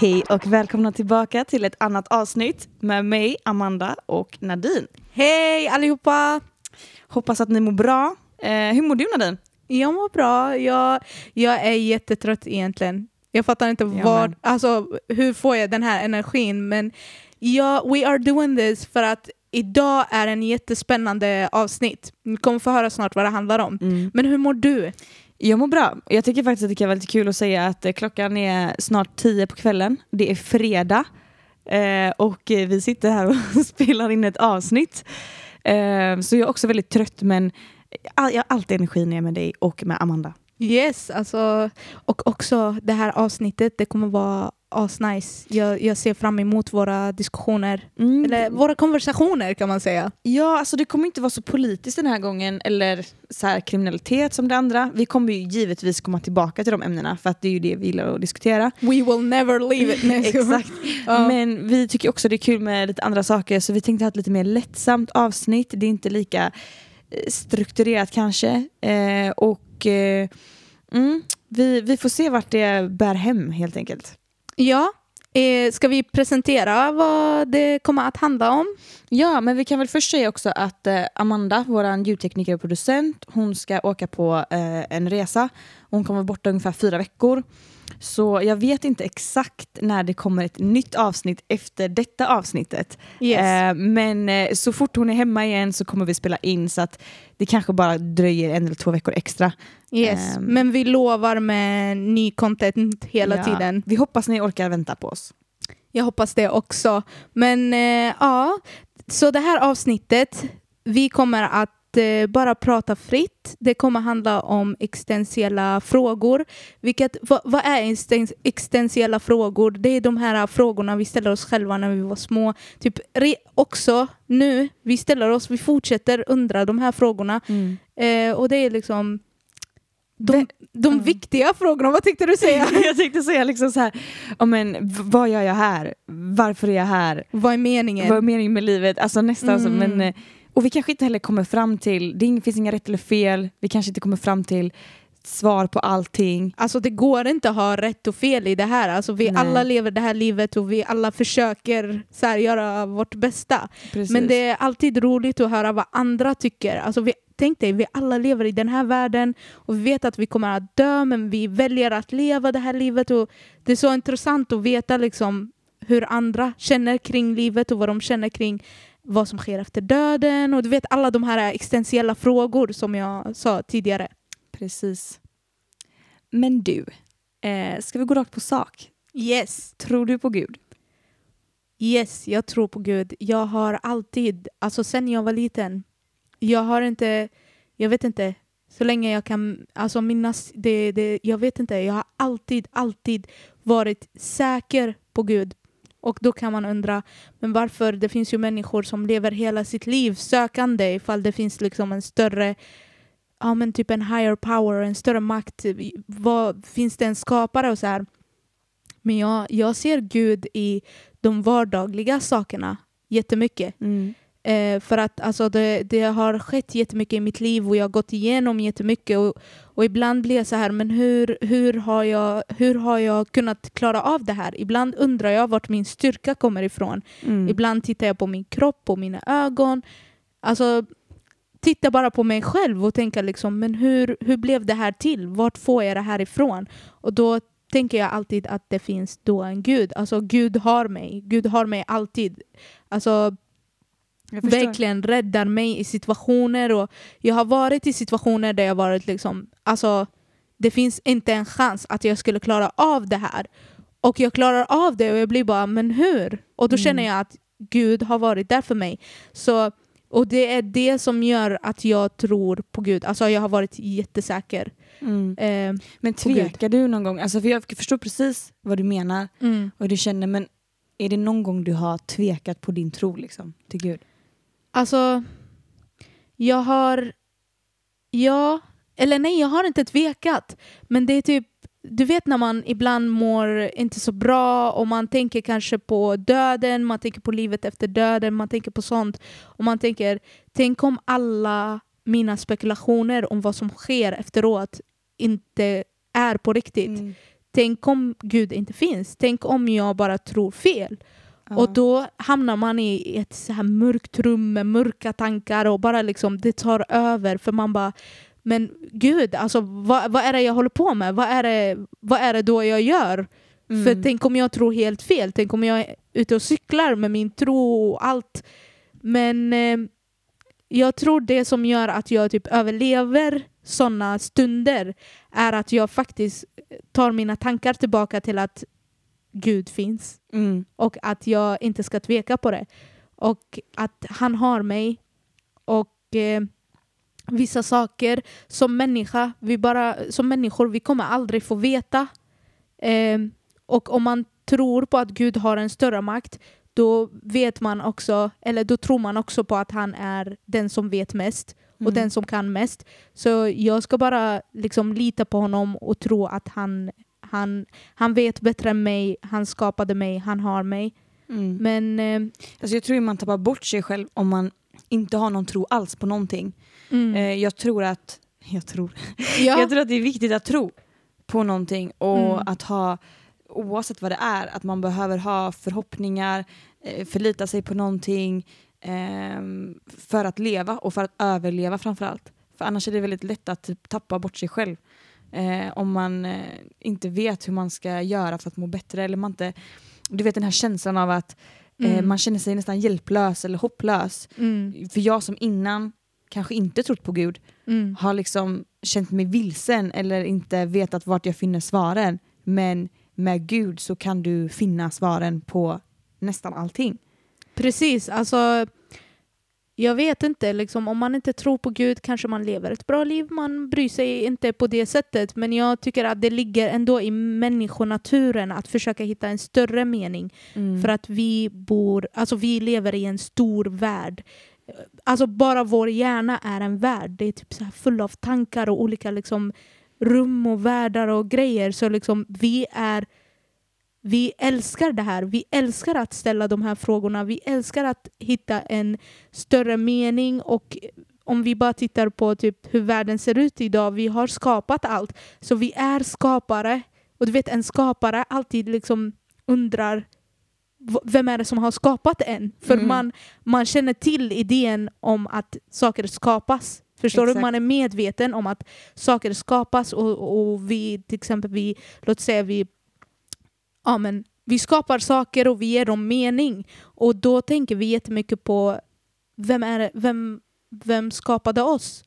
Hej och välkomna tillbaka till ett annat avsnitt med mig, Amanda och Nadine. Hej allihopa! Hoppas att ni mår bra. Eh, hur mår du Nadine? Jag mår bra. Jag, jag är jättetrött egentligen. Jag fattar inte vad, alltså, hur får jag den här energin men ja, we are doing this för att idag är en jättespännande avsnitt. Ni kommer få höra snart vad det handlar om. Mm. Men hur mår du? Jag mår bra. Jag tycker faktiskt att det kan vara lite kul att säga att eh, klockan är snart tio på kvällen. Det är fredag eh, och eh, vi sitter här och spelar in ett avsnitt. Eh, så jag är också väldigt trött men eh, jag har alltid energi när jag är med dig och med Amanda. Yes, alltså, och också det här avsnittet, det kommer vara asnice. Jag, jag ser fram emot våra diskussioner, mm. eller våra konversationer kan man säga. Ja, alltså det kommer inte vara så politiskt den här gången, eller så här kriminalitet som det andra. Vi kommer ju givetvis komma tillbaka till de ämnena, för att det är ju det vi gillar att diskutera. We will never leave it. Exakt. Uh. Men vi tycker också det är kul med lite andra saker, så vi tänkte ha ett lite mer lättsamt avsnitt. Det är inte lika eh, strukturerat kanske. Eh, och eh, mm, vi, vi får se vart det bär hem helt enkelt. Ja, eh, ska vi presentera vad det kommer att handla om? Ja, men vi kan väl först säga också att eh, Amanda, vår ljudtekniker och producent, hon ska åka på eh, en resa. Hon kommer vara borta ungefär fyra veckor. Så jag vet inte exakt när det kommer ett nytt avsnitt efter detta avsnittet. Yes. Eh, men eh, så fort hon är hemma igen så kommer vi spela in så att det kanske bara dröjer en eller två veckor extra. Yes. Eh, men vi lovar med ny content hela ja. tiden. Vi hoppas ni orkar vänta på oss. Jag hoppas det också. Men eh, ja, så det här avsnittet, vi kommer att eh, bara prata fritt. Det kommer handla om existentiella frågor. Vilket, vad, vad är existentiella frågor? Det är de här frågorna vi ställer oss själva när vi var små. Typ re, också nu, vi ställer oss, vi fortsätter undra de här frågorna. Mm. Eh, och det är liksom de, de mm. viktiga frågorna, vad tänkte du säga? jag tänkte säga liksom så här, oh men, vad gör jag här? Varför är jag här? Vad är meningen? Vad är meningen med livet? Alltså nästan mm. så, men eh, och vi kanske inte heller kommer fram till, det finns inga rätt eller fel, vi kanske inte kommer fram till svar på allting. Alltså det går inte att ha rätt och fel i det här. Alltså vi Nej. alla lever det här livet och vi alla försöker så här, göra vårt bästa. Precis. Men det är alltid roligt att höra vad andra tycker. Alltså vi, tänk dig, vi alla lever i den här världen och vi vet att vi kommer att dö men vi väljer att leva det här livet. Och det är så intressant att veta liksom, hur andra känner kring livet och vad de känner kring vad som sker efter döden och du vet alla de här existentiella frågor som jag sa tidigare. Precis. Men du, eh, ska vi gå rakt på sak? Yes. Tror du på Gud? Yes, jag tror på Gud. Jag har alltid, alltså sen jag var liten, jag har inte, jag vet inte, så länge jag kan alltså minnas, det, det, jag vet inte, jag har alltid, alltid varit säker på Gud. Och då kan man undra, men varför? Det finns ju människor som lever hela sitt liv sökande ifall det finns liksom en större, ja men typ en higher power, en större makt. Vad, finns det en skapare och så här? Men jag, jag ser Gud i de vardagliga sakerna jättemycket. Mm. Eh, för att alltså, det, det har skett jättemycket i mitt liv och jag har gått igenom jättemycket. Och, och ibland blir jag så här, men hur, hur, har jag, hur har jag kunnat klara av det här? Ibland undrar jag vart min styrka kommer ifrån. Mm. Ibland tittar jag på min kropp och mina ögon. Alltså, titta bara på mig själv och tänka liksom, men hur, hur blev det här till? Vart får jag det här ifrån? Och då tänker jag alltid att det finns då en gud. Alltså Gud har mig. Gud har mig alltid. Alltså verkligen räddar mig i situationer. Och jag har varit i situationer där jag varit liksom, alltså det finns inte en chans att jag skulle klara av det här. Och jag klarar av det och jag blir bara, men hur? Och då mm. känner jag att Gud har varit där för mig. Så, och det är det som gör att jag tror på Gud. Alltså jag har varit jättesäker. Mm. Eh, men tvekar du någon gång? Alltså för jag förstår precis vad du menar mm. och du känner, men är det någon gång du har tvekat på din tro liksom, till Gud? Alltså, jag har... Ja, eller nej, jag har inte tvekat. Men det är typ, du vet när man ibland mår inte så bra och man tänker kanske på döden, man tänker på livet efter döden, man tänker på sånt. Och man tänker, tänk om alla mina spekulationer om vad som sker efteråt inte är på riktigt. Mm. tänk om Gud inte finns? Tänk om jag bara tror fel? Ja. Och då hamnar man i ett så här mörkt rum med mörka tankar och bara liksom det tar över för man bara men gud, alltså, vad, vad är det jag håller på med? Vad är det, vad är det då jag gör? Mm. För tänk om jag tror helt fel? Tänk om jag är ute och cyklar med min tro och allt. Men eh, jag tror det som gör att jag typ överlever sådana stunder är att jag faktiskt tar mina tankar tillbaka till att Gud finns Mm. och att jag inte ska tveka på det. Och att han har mig. Och eh, vissa saker som människa, vi bara, som människor, vi kommer aldrig få veta. Eh, och om man tror på att Gud har en större makt, då vet man också, eller då tror man också på att han är den som vet mest och Mm. den som kan mest. Så jag ska bara liksom lita på honom och tro att han, han, han vet bättre än mig, han skapade mig, han har mig. Mm. Men eh, Alltså jag tror att man tappar bort sig själv om man inte har någon tro alls på någonting. mm, Eh, jag tror att jag tror, ja, jag tror att det är viktigt att tro på någonting och Mm. att ha, oavsett vad det är, att man behöver ha förhoppningar, eh, förlita sig på någonting ehm, för att leva och för att överleva framförallt. För annars är det väldigt lätt att typ, tappa bort sig själv. Eh, om man eh, inte vet hur man ska göra för att må bättre. Eller man inte, du vet den här känslan av att eh, Mm. man känner sig nästan hjälplös eller hopplös. mm, För jag som innan kanske inte trott på Gud mm, har liksom känt mig vilsen eller inte vetat vart jag finner svaren. Men med Gud så kan du finna svaren på nästan allting. precis, alltså jag vet inte, liksom, om man inte tror på Gud kanske man lever ett bra liv, man bryr sig inte på det sättet. Men jag tycker att det ligger ändå i människonaturen att försöka hitta en större mening. Mm. För att vi bor, alltså vi lever i en stor värld. Alltså bara vår hjärna är en värld. Det är typ så här full av tankar och olika liksom rum och världar och grejer. Så liksom vi är vi älskar det här. Vi älskar att ställa de här frågorna. Vi älskar att hitta en större mening och om vi bara tittar på typ hur världen ser ut idag, vi har skapat allt. Så vi är skapare. Och du vet, en skapare alltid liksom undrar vem är det som har skapat en? För Mm. man, man känner till idén om att saker skapas. Förstår du? Exakt. Man är medveten om att saker skapas och, och vi till exempel, vi, låt säga vi, ja, men, vi skapar saker och vi ger dem mening. Och då tänker vi jättemycket på vem, är vem, vem skapade oss?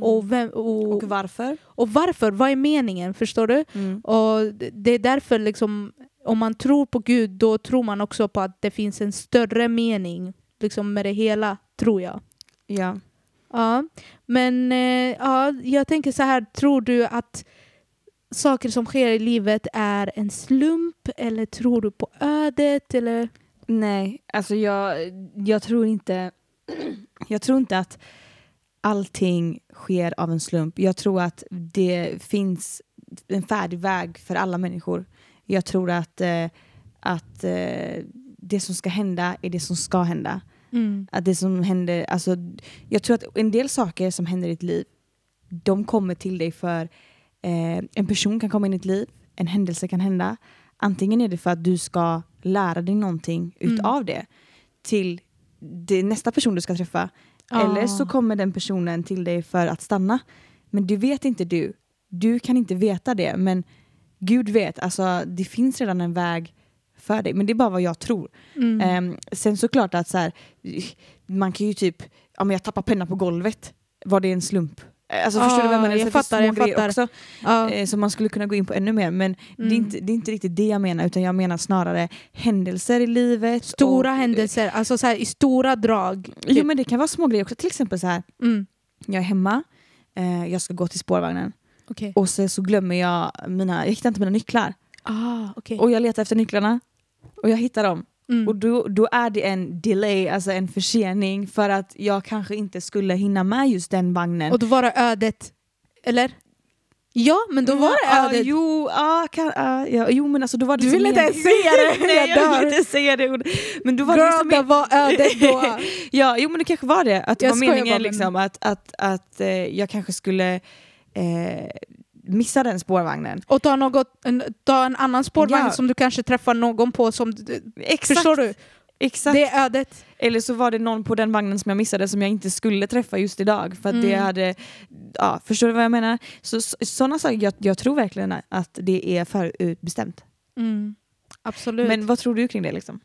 Och, vem, och, Mm. Och varför? och varför? Vad är meningen? Förstår du? Mm. Och det- det är därför, liksom, om man tror på Gud, då tror man också på att det finns en större mening liksom, med det hela, tror jag. Ja. Ja, men eh, ja, jag tänker så här, tror du att saker som sker i livet är en slump eller tror du på ödet? Eller? Nej, alltså jag, jag tror inte jag tror inte att allting sker av en slump. Jag tror att det finns en färdig väg för alla människor. Jag tror att, eh, att eh, det som ska hända är det som ska hända. Mm. Att det som händer, alltså, jag tror att en del saker som händer i ditt liv, de kommer till dig för eh, en person kan komma in i ditt liv, en händelse kan hända. Antingen är det för att du ska lära dig någonting Mm. utav det till det nästa person du ska träffa. Ja. Eller så kommer den personen till dig för att stanna. Men det vet inte du. Du kan inte veta det, men Gud vet. Alltså, det finns redan en väg för dig, men det är bara vad jag tror. Mm. Ehm, sen såklart att så här, man kan ju typ, ja men jag tappar pennan på golvet, var det en slump? Alltså förstår du vad jag menar? Ah, jag Det finns fattar, jag fattar. Också, ja. eh, som man skulle kunna gå in på ännu mer, men det, är Mm. inte, det är inte riktigt det jag menar, utan jag menar snarare händelser i livet. Stora och, händelser, alltså så här, i stora drag. Jo typ. men det kan vara små grejer också, till exempel så här, Mm. jag är hemma, eh, jag ska gå till spårvagnen Okej. och så, så glömmer jag mina, jag hittar inte mina nycklar. Ah, okej. Och jag letar efter nycklarna och jag hittar dem. Mm. Och då, då är det en delay, alltså en försening för att jag kanske inte skulle hinna med just den vagnen. Och då var det ödet, eller? Ja, men då var det Ja, ödet. jo, ja, kan, ja, ja, jo, men alltså då var det Du vill inte ens säga det, Nej, jag vill inte säga det ordet. Men då var det Girl, liksom det var ödet då. Ja, jo men det kanske var det. Att det Jag var meningen bara, men- liksom, att, att, att eh, jag kanske skulle... Eh, missa den spårvagnen. Och ta, något, en, ta en annan spårvagn Ja. som du kanske träffar någon på som... Exakt. Förstår du? Exakt. Det är ödet. Eller så var det någon på den vagnen som jag missade som jag inte skulle träffa just idag. För att det Mm. hade, ja, förstår du vad jag menar? Så, så, sådana saker, jag, jag tror verkligen att det är förutbestämt. Mm. Absolut. Men vad tror du kring det? Liksom?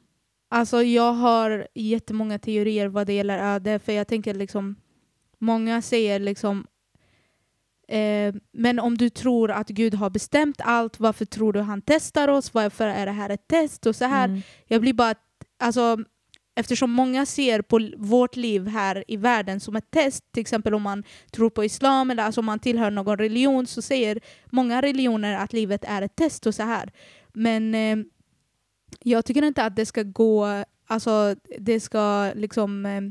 Alltså jag har jättemånga teorier vad det gäller öde, för jag tänker liksom, många säger liksom, eh, men om du tror att Gud har bestämt allt, varför tror du han testar oss? Varför är det här ett test? Och så här. Mm. Jag blir bara, alltså, eftersom många ser på vårt liv här i världen som ett test, till exempel om man tror på islam eller alltså om man tillhör någon religion, så säger många religioner att livet är ett test och så här. Men eh, jag tycker inte att det ska gå, alltså det ska liksom eh,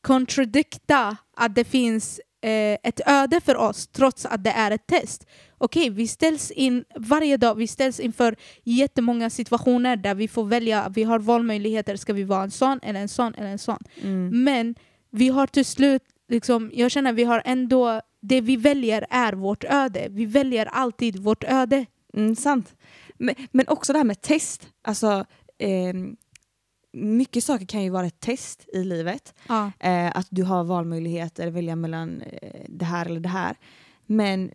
kontradikta att det finns eh, ett öde för oss trots att det är ett test. Okej, vi ställs in varje dag, vi ställs inför jättemånga situationer där vi får välja, vi har valmöjligheter, ska vi vara en sån eller en sån eller en sån. Mm. Men vi har till slut, liksom, jag känner att vi har ändå, det vi väljer är vårt öde. Vi väljer alltid vårt öde. Mm, sant. Men, men också det här med test. Alltså, ehm, mycket saker kan ju vara ett test i livet. Ja. Eh, att du har valmöjligheter, välja mellan eh, det här eller det här. Men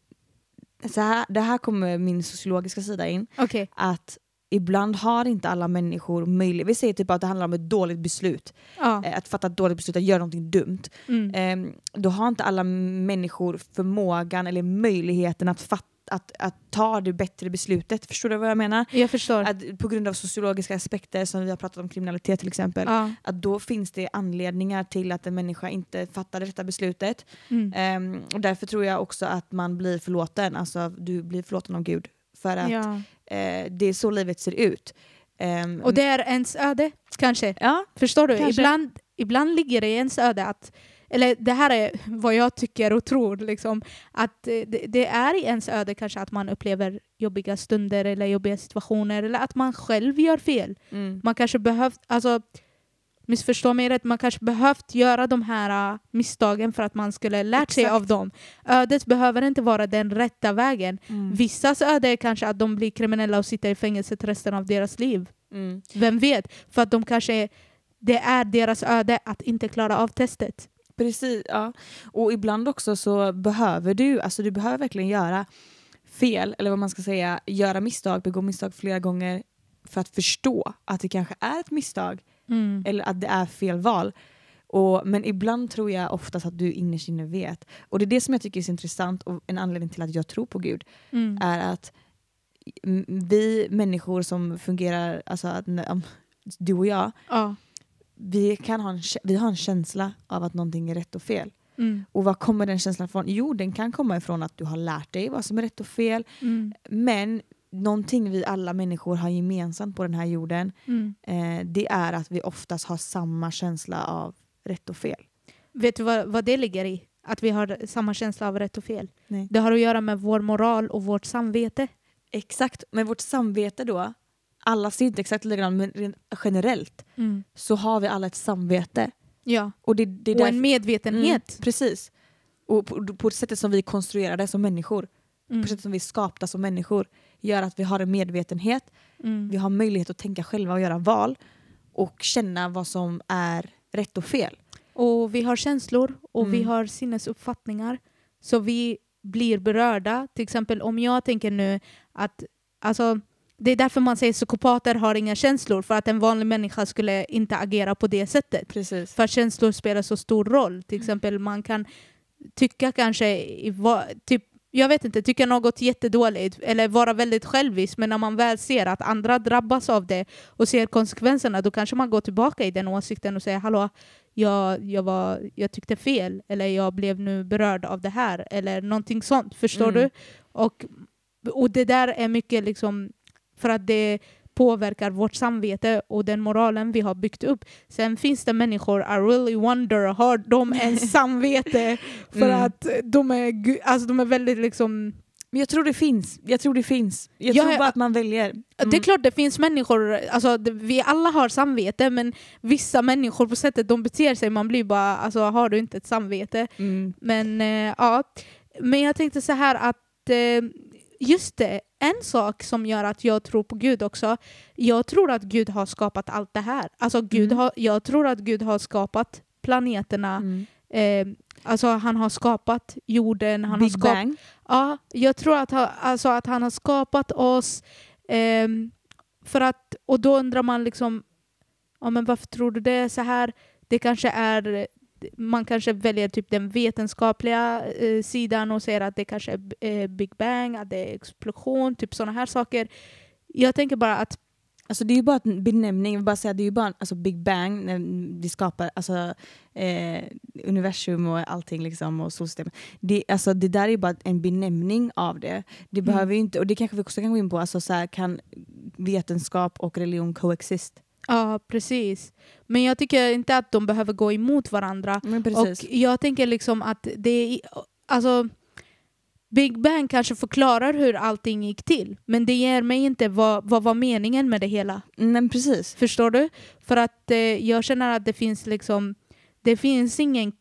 så här, det här kommer min sociologiska sida in. Okej. Att ibland har inte alla människor möjlighet. Vi säger typ att det handlar om ett dåligt beslut. Ja. Eh, att fatta ett dåligt beslut, att göra någonting dumt. Mm. Eh, då har inte alla människor förmågan eller möjligheten att, fatta, att, att ta det bättre beslutet. Förstår du vad jag menar? Jag förstår. Att på grund av sociologiska aspekter som vi har pratat om kriminalitet till exempel. Ja. Att då finns det anledningar till att en människa inte fattar det rätta beslutet. Mm. Ehm, och därför tror jag också att man blir förlåten. Alltså du blir förlåten av Gud. För att Ja. eh, det är så livet ser ut. Ehm, Och det är ens öde, kanske. ja, Förstår du? Kanske. Ibland, ibland ligger det i ens öde att eller det här är vad jag tycker och tror, liksom, att det, det är i ens öde kanske att man upplever jobbiga stunder eller jobbiga situationer eller att man själv gör fel. mm, Man kanske behövt, alltså missförstå mig rätt, man kanske behövt göra de här uh, misstagen för att man skulle lärt sig Exakt. av dem. Ödet behöver inte vara den rätta vägen. mm, Vissas öde är kanske att de blir kriminella och sitter i fängelset resten av deras liv. mm. Vem vet? För att de kanske, det är deras öde att inte klara av testet. Precis, ja. Och ibland också så behöver du, alltså du behöver verkligen göra fel, eller vad man ska säga, göra misstag, begå misstag flera gånger för att förstå att det kanske är ett misstag Mm. eller att det är fel val. Och, men ibland tror jag oftast att du innerst inne vet. Och det är det som jag tycker är så intressant och en anledning till att jag tror på Gud Mm. är att vi människor som fungerar, alltså att, du och jag, Ja. Vi, kan ha en, vi har en känsla av att någonting är rätt och fel. Mm. Och var kommer den känslan ifrån? Jo, den kan komma ifrån att du har lärt dig vad som är rätt och fel. Mm. Men någonting vi alla människor har gemensamt på den här jorden, Mm. eh, det är att vi oftast har samma känsla av rätt och fel. Vet du vad, vad det ligger i? Att vi har samma känsla av rätt och fel. Nej. Det har att göra med vår moral och vårt samvete. Exakt, men vårt samvete då, alla ser inte exakt likadant, men generellt så har vi alla ett samvete. Ja. Och, det, det är Och därför- en medvetenhet. Mm, precis. Och på, på sättet som vi är konstruerade som människor, Mm. på sättet som vi är skapta som människor, gör att vi har en medvetenhet, Mm. vi har möjlighet att tänka själva och göra val och känna vad som är rätt och fel. Och vi har känslor och vi Mm. har sinnesuppfattningar. Så vi blir berörda. Till exempel om jag tänker nu att alltså, det är därför man säger psykopater har inga känslor. För att en vanlig människa skulle inte agera på det sättet. Precis. För att känslor spelar så stor roll. Till exempel man kan tycka kanske, typ, jag vet inte, tycka något jättedåligt eller vara väldigt självisk men när man väl ser att andra drabbas av det och ser konsekvenserna då kanske man går tillbaka i den åsikten och säger hallå, jag, jag, var, jag tyckte fel eller jag blev nu berörd av det här eller någonting sånt. Förstår Mm. du? Och, och det där är mycket liksom för att det påverkar vårt samvete och den moralen vi har byggt upp. Sen finns det människor, I really wonder, har de ens samvete? För Mm. att de är, alltså de är väldigt liksom... Men jag tror det finns. Jag tror det finns. Jag Ja, tror bara att man väljer. Mm. Det är klart det finns människor, alltså vi alla har samvete men vissa människor på sättet de beter sig, man blir bara, alltså har du inte ett samvete? Mm. Men eh, ja, Men jag tänkte så här att eh, just det, en sak som gör att jag tror på Gud också. Jag tror att Gud har skapat allt det här. Alltså Gud Mm. har, jag tror att Gud har skapat planeterna. Mm. Eh, alltså han har skapat jorden. Han har Big skapat, Bang. Ja, jag tror att, ha, alltså att han har skapat oss. ehm, för att, och då undrar man liksom, ja, men varför tror du det är så här? Det kanske är, man kanske väljer typ den vetenskapliga eh, sidan och säger att det kanske är eh, Big Bang, att det är explosion, typ sådana här saker. Jag tänker bara att Alltså det är ju bara en benämning, jag vill bara säga, det är ju bara alltså Big Bang, när vi skapar alltså, eh, universum och allting liksom, och solsystemet. Det, alltså, det där är bara en benämning av det. Det Mm. behöver inte, och det kanske vi också kan gå in på, alltså, så här, kan vetenskap och religion coexist? Ja, precis. Men jag tycker inte att de behöver gå emot varandra. Men precis. Och jag tänker liksom att det är... Alltså, Big Bang kanske förklarar hur allting gick till, men det ger mig inte vad, vad var meningen med det hela. Men precis. Förstår du? För att eh, jag känner att det finns liksom... Det finns ingen...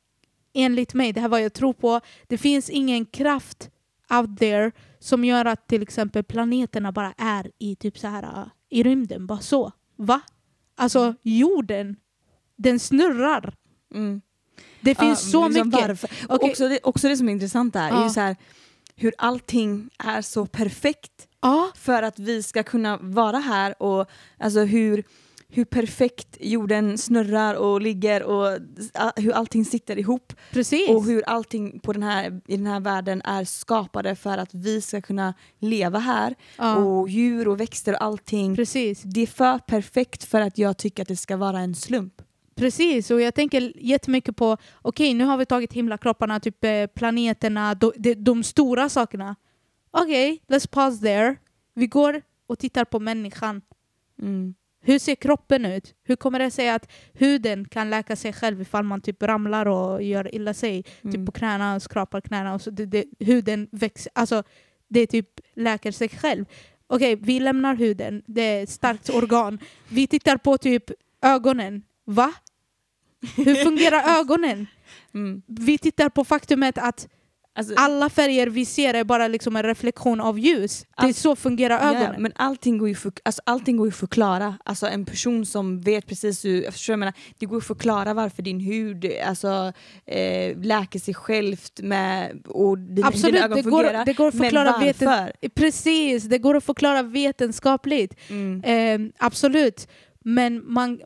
Enligt mig, det här är vad jag tror på, det finns ingen kraft out there som gör att till exempel planeterna bara är i typ så här uh, i rymden, bara så. Va? Alltså jorden, den snurrar. Mm. Det finns Ja, så liksom mycket. Varför. Okej. Också, det, också det som är intressant där är Ja. ju så här, hur allting är så perfekt Ja, för att vi ska kunna vara här och alltså hur, hur perfekt jorden snurrar och ligger och a- hur allting sitter ihop precis. och hur allting på den här, i den här världen är skapade för att vi ska kunna leva här ja, och djur och växter och allting. precis. Det är för perfekt för att jag tycker att det ska vara en slump. Precis, och jag tänker jättemycket på, okej nu har vi tagit himlakropparna, typ eh, planeterna, de, de, de stora sakerna. Okej, let's pause there. Vi går och tittar på människan. Mm. Hur ser kroppen ut? Hur kommer det sig att huden kan läka sig själv ifall man typ ramlar och gör illa sig? Mm. Typ på knäna och skrapar knäna och så det, det, huden växer, alltså det typ läker sig själv. Okej, vi lämnar huden, det är ett starkt organ. Vi tittar på typ ögonen. Va? Hur fungerar ögonen? Mm. Vi tittar på faktumet att Alltså, alla färger vi ser är bara liksom en reflektion av ljus. Det är så fungerar ögonen. men allting går ju för, alltså, allting går ju att förklara. Alltså en person som vet precis hur, jag förstår vad jag menar, det går att förklara varför din hud alltså, eh, läker sig självt med, och din, Absolut, dina ögon det går, fungerar. det går att förklara men veten- varför? Precis, det går att förklara vetenskapligt. Mm. Eh, absolut. Men, man,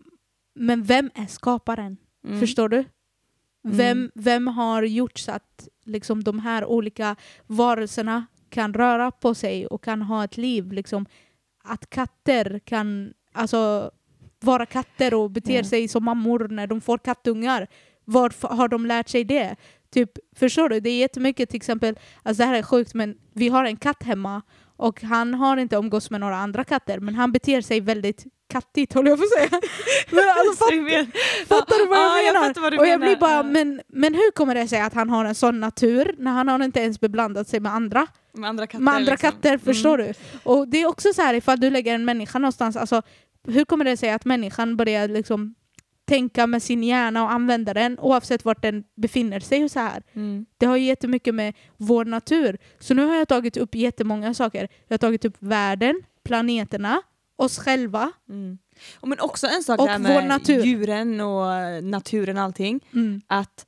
men vem är skaparen? Mm. Förstår du? Vem, Mm. vem har gjort så att liksom, de här olika varelserna kan röra på sig och kan ha ett liv? Liksom, att katter kan alltså, vara katter och bete Ja. sig som mammor när de får kattungar. Var f- har de lärt sig det? Typ, förstår du? Det är jättemycket till exempel, alltså det här är sjukt men vi har en katt hemma och han har inte umgås med några andra katter men han beter sig väldigt kattigt håller jag på att säga. Men alltså, men- Fattar du vad jag Ja, jag menar? fattar vad du och jag menar. blir bara, men, men hur kommer det sig att han har en sån natur när han har inte ens beblandat sig med andra, med andra katter. med andra liksom. katter? Förstår Mm. du? Och det är också så här ifall du lägger en människa någonstans, alltså, hur kommer det sig att människan börjar liksom tänka med sin hjärna och använda den oavsett vart den befinner sig och så här. Mm. Det har ju jättemycket med vår natur. Så nu har jag tagit upp jättemånga saker. Jag har tagit upp världen, planeterna, oss själva. Mm. Och men också en sak Och där vår med natur. djuren och naturen och allting. Mm. att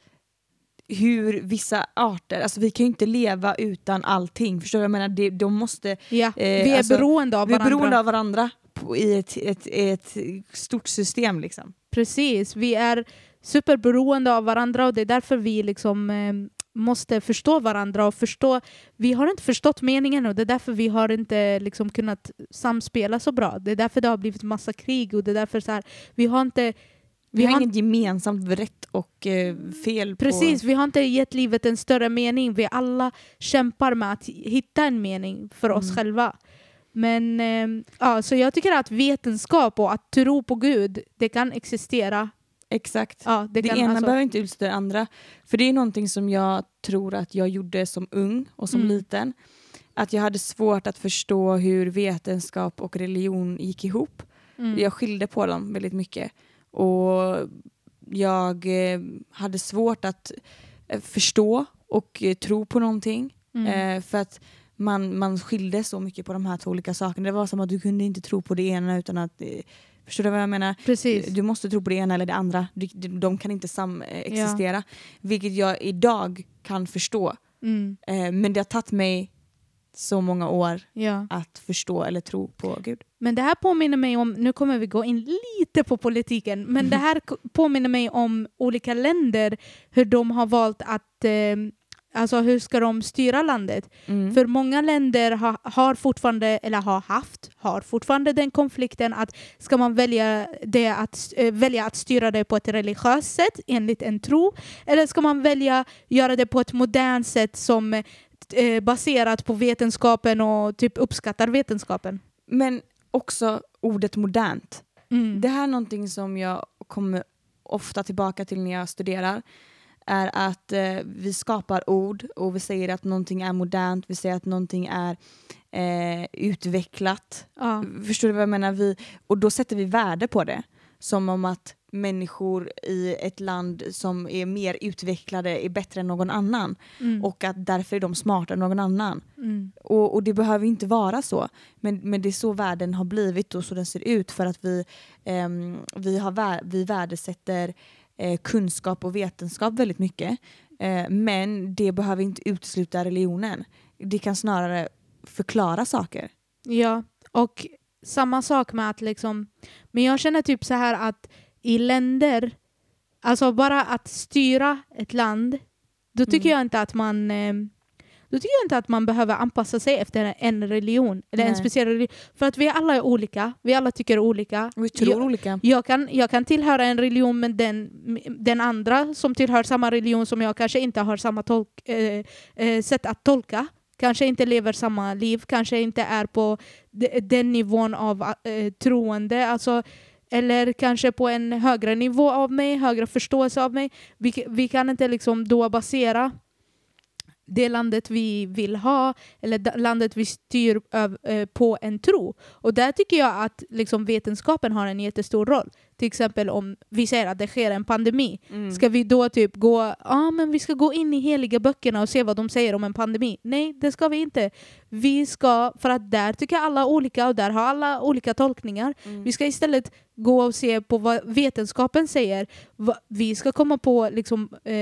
hur vissa arter, alltså vi kan ju inte leva utan allting. Förstår du? Jag menar, det, de måste, Ja, Eh, vi är alltså, beroende av vi är varandra. beroende av varandra på, i ett, ett, ett stort system. Liksom. Precis, vi är superberoende av varandra och det är därför vi liksom eh, måste förstå varandra och förstå. Vi har inte förstått meningen och det är därför vi har inte liksom kunnat samspela så bra. Det är därför det har blivit massa krig och det är därför så här, vi har inte Vi, har har inget gemensamt rätt och eh, fel. Precis, På, vi har inte gett livet en större mening. Vi alla kämpar med att hitta en mening för oss Mm. själva. Men eh, ja, så jag tycker att vetenskap och att tro på Gud, det kan existera. exakt. Ja, det Det, kan, ena alltså, behöver inte utesluta det andra. För det är någonting som jag tror att jag gjorde som ung och som Mm. liten. Att jag hade svårt att förstå hur vetenskap och religion gick ihop. mm, Jag skilde på dem väldigt mycket. Och jag eh, hade svårt att eh, förstå och eh, tro på någonting. Mm. Eh, för att man, man skilde så mycket på de här två olika sakerna. Det var som att du kunde inte tro på det ena utan att... Eh, förstår du vad jag menar? Precis. Du måste tro på det ena eller det andra. De, kan inte samexistera. Vilket jag idag kan förstå. Mm. Eh, men det har tagit mig så många år Ja. att förstå eller tro på Gud. Men det här påminner mig om, nu kommer vi gå in lite på politiken, men det här påminner mig om olika länder, hur de har valt att, eh, alltså hur ska de styra landet? Mm. För många länder ha, har fortfarande, eller har haft, har fortfarande den konflikten att ska man välja, det att, eh, välja att styra det på ett religiöst sätt enligt en tro, eller ska man välja göra det på ett modernt sätt som eh, baserat på vetenskapen och typ uppskattar vetenskapen? Men också ordet modernt. Mm. Det här är någonting som jag kommer ofta tillbaka till när jag studerar. Är att eh, vi skapar ord och vi säger att någonting är modernt, vi säger att någonting är eh, utvecklat. Ja. Förstår du vad jag menar? Vi, och då sätter vi värde på det. Som om att människor i ett land som är mer utvecklade är bättre än någon annan. Mm. Och att därför är de smartare än någon annan. Mm. Och, och det behöver inte vara så. Men, men det är så världen har blivit och så den ser ut för att vi, ehm, vi, har vi värdesätter eh, kunskap och vetenskap väldigt mycket. Eh, men det behöver inte utesluta religionen. Det kan snarare förklara saker. Ja, och samma sak med att liksom... Men jag känner typ så här att i länder, alltså bara att styra ett land, då tycker Mm. jag inte att man... Eh, då tycker jag inte att man behöver anpassa sig efter en religion, eller en speciell religion. För att vi alla är olika, vi alla tycker olika. Vi tror Jag- olika. Jag kan, jag kan tillhöra en religion men den, den andra som tillhör samma religion som jag kanske inte har samma tolk, eh, eh, sätt att tolka. Kanske inte lever samma liv, kanske inte är på de, den nivån av eh, troende. Alltså, eller kanske på en högre nivå av mig, högre förståelse av mig. Vi, vi kan inte liksom då basera det landet vi vill ha eller landet vi styr eh, på en tro. Och där tycker jag att liksom, vetenskapen har en jättestor roll. Till exempel om vi säger att det sker en pandemi. Mm. Ska vi då typ gå, ja men vi ska gå in i heliga böckerna och se vad de säger om en pandemi? Nej, det ska vi inte. Vi ska, för att där tycker alla olika och där har alla olika tolkningar. Mm. Vi ska istället gå och se på vad vetenskapen säger. Vi ska komma på, liksom, eh,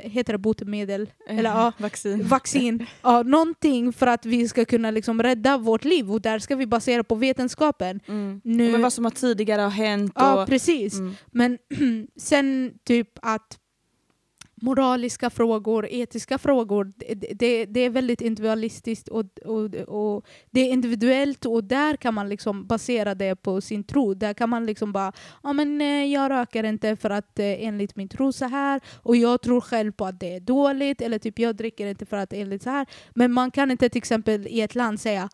heter det botemedel? Eller ja, vaccin. vaccin, ja, någonting för att vi ska kunna liksom rädda vårt liv och där ska vi basera på vetenskapen. Mm. Nu, Men vad som har tidigare har hänt. ja, och, precis. Mm. Men sen typ att moraliska frågor, etiska frågor, det, det, det är väldigt individualistiskt och, och, och det är individuellt och där kan man liksom basera det på sin tro. Där kan man liksom bara, ja men eh, jag röker inte för att eh, enligt min tro så här och jag tror själv på att det är dåligt eller typ jag dricker inte för att enligt så här. Men man kan inte till exempel i ett land säga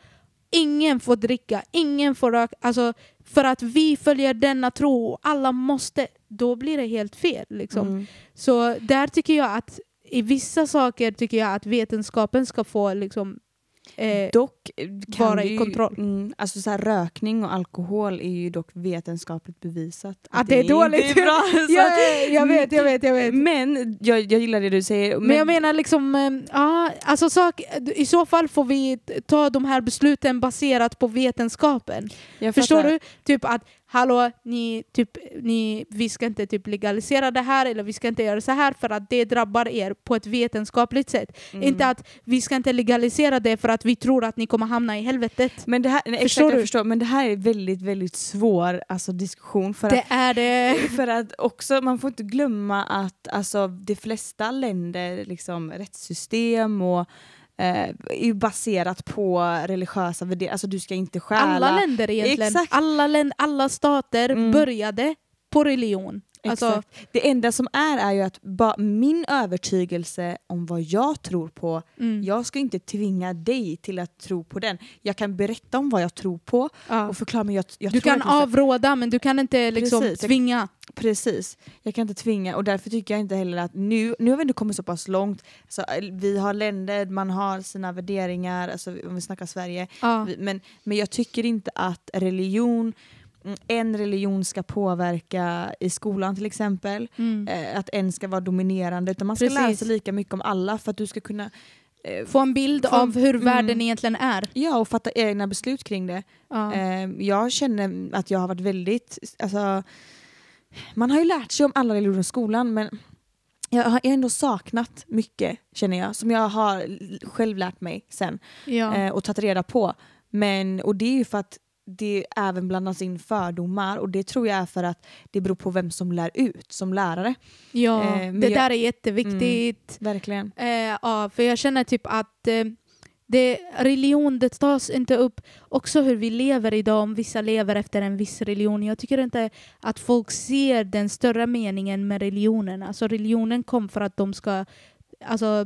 ingen får dricka, ingen får röka. Alltså, för att vi följer denna tro och alla måste, då blir det helt fel. Liksom. Mm. Så där tycker jag att i vissa saker tycker jag att vetenskapen ska få liksom, eh, Dock vara det i kontroll. Mm, alltså så här, rökning och alkohol är ju dock vetenskapligt bevisat. Att det är dåligt. inte bra. Så ja, att- jag vet, jag vet, jag vet. Men jag, jag gillar det du säger. Men jag menar liksom, eh, ja, alltså sak, i så fall får vi ta de här besluten baserat på vetenskapen. jag Förstår du? Typ att hallå, ni, typ, ni, vi ska inte typ legalisera det här eller vi ska inte göra så här för att det drabbar er på ett vetenskapligt sätt. Mm. Inte att vi ska inte legalisera det för att vi tror att ni kommer hamna i helvetet. Men det här, nej, Förstår exakt, jag du? förstår, men det här är väldigt, väldigt svår alltså, diskussion. För Det att, är det. för att också, man får inte glömma att alltså, de flesta länder, liksom, rättssystem och är ju baserat på religiösa värderingar. Alltså du ska inte stjäla. Alla länder egentligen. Exakt. Alla, län, alla stater Mm. började på religion. Alltså, Exakt. Det enda som är är ju att ba, min övertygelse om vad jag tror på, mm, jag ska inte tvinga dig till att tro på den. Jag kan berätta om vad jag tror på ja. och förklara men jag, jag Du kan jag- avråda men du kan inte liksom Precis, jag- tvinga. Precis. Jag kan inte tvinga och därför tycker jag inte heller att nu, nu har vi ändå kommit så pass långt. Så, eh, vi har länder, man har sina värderingar, alltså, om vi snackar Sverige. Ja. Men, men jag tycker inte att religion en religion ska påverka i skolan till exempel. Mm. Eh, att en ska vara dominerande. Utan man ska lära Precis. sig lika mycket om alla för att du ska kunna eh, Få en bild Få- av hur mm. världen egentligen är. ja, och fatta egna beslut kring det. Ja. Eh, jag känner att jag har varit väldigt... Alltså, man har ju lärt sig om alla religioner i skolan men jag har ändå saknat mycket känner jag som jag har själv lärt mig sen ja. eh, och tagit reda på. Men, och det är ju för att det även blandas in fördomar och det tror jag är för att det beror på vem som lär ut som lärare. ja. eh, det jag- där är jätteviktigt. Verkligen. Eh, ja, för jag känner typ att eh, det, religion, det tas inte upp också hur vi lever idag, om vissa lever efter en viss religion. Jag tycker inte att folk ser den större meningen med religionen. Alltså religionen kom för att de ska alltså,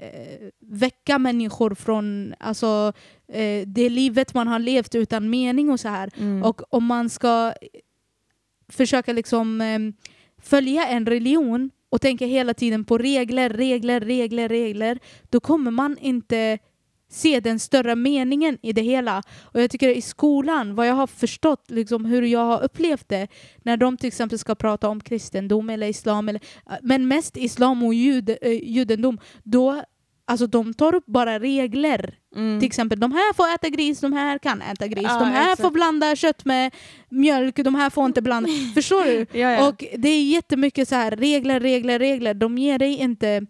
eh, väcka människor från alltså, eh, det livet man har levt utan mening och så här. Mm. Och om man ska försöka liksom eh, följa en religion och tänka hela tiden på regler, regler, regler, regler, då kommer man inte se den större meningen i det hela. Och jag tycker i skolan, vad jag har förstått, liksom hur jag har upplevt det, när de till exempel ska prata om kristendom eller islam, eller, men mest islam och jud, eh, judendom, då Alltså de tar upp bara regler. Mm. Till exempel, de här får äta gris, de här kan äta gris. Ja, de här exakt. får blanda kött med mjölk, de här får inte blanda. Förstår du? Ja, ja. Och det är jättemycket så här regler, regler, regler. De ger dig inte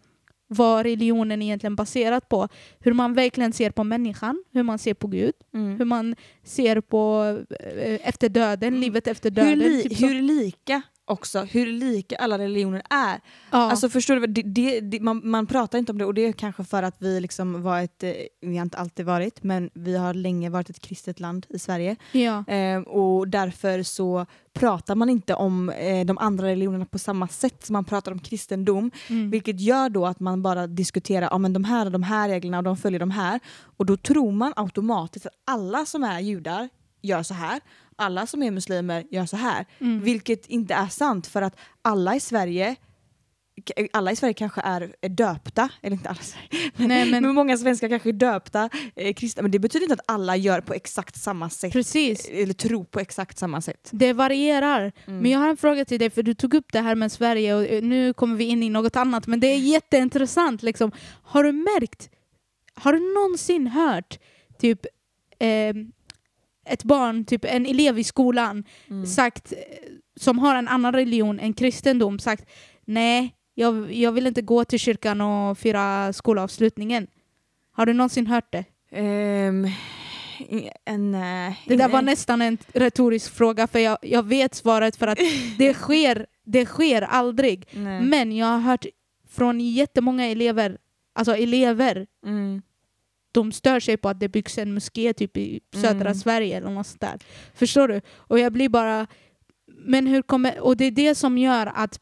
vad religionen egentligen baserat på. Hur man verkligen ser på människan, hur man ser på Gud, mm. hur man ser på eh, efter döden, livet efter hur, döden. li- typ hur lika också, hur lika alla religioner är. ja. Alltså förstår du, det, det, det, man, man pratar inte om det och det är kanske för att vi liksom var ett, eh, vi har inte alltid varit, men vi har länge varit ett kristet land i Sverige. ja. Eh, och därför så pratar man inte om eh, de andra religionerna på samma sätt som man pratar om kristendom. Mm. Vilket gör då att man bara diskuterar ja, men de här och de här reglerna och de följer de här. Och då tror man automatiskt att alla som är judar gör så här. Alla som är muslimer gör så här. Mm. Vilket inte är sant för att alla i Sverige alla i Sverige kanske är, är döpta, eller inte alla men, Nej, men- men många svenskar kanske är döpta eh, kristna, men det betyder inte att alla gör på exakt samma sätt, Precis. eller tror på exakt samma sätt. Det varierar. Mm. Men jag har en fråga till dig, för du tog upp det här med Sverige och eh, nu kommer vi in i något annat, men det är jätteintressant. Liksom. Har du märkt, har du någonsin hört typ eh, ett barn, typ en elev i skolan, Mm. sagt, eh, som har en annan religion än kristendom, sagt nej, jag, jag vill inte gå till kyrkan och fira skolavslutningen. Har du någonsin hört det? Ehm, i- en, eh, Det där var nästan en retorisk fråga, för jag, jag vet svaret för att det sker, det sker aldrig. nej. Men jag har hört från jättemånga elever, alltså elever, Mm. De stör sig på att det byggs en moské typ i södra Mm. Sverige eller något sånt där. Förstår du? Och jag blir bara... Men hur kommer... Och det är det som gör att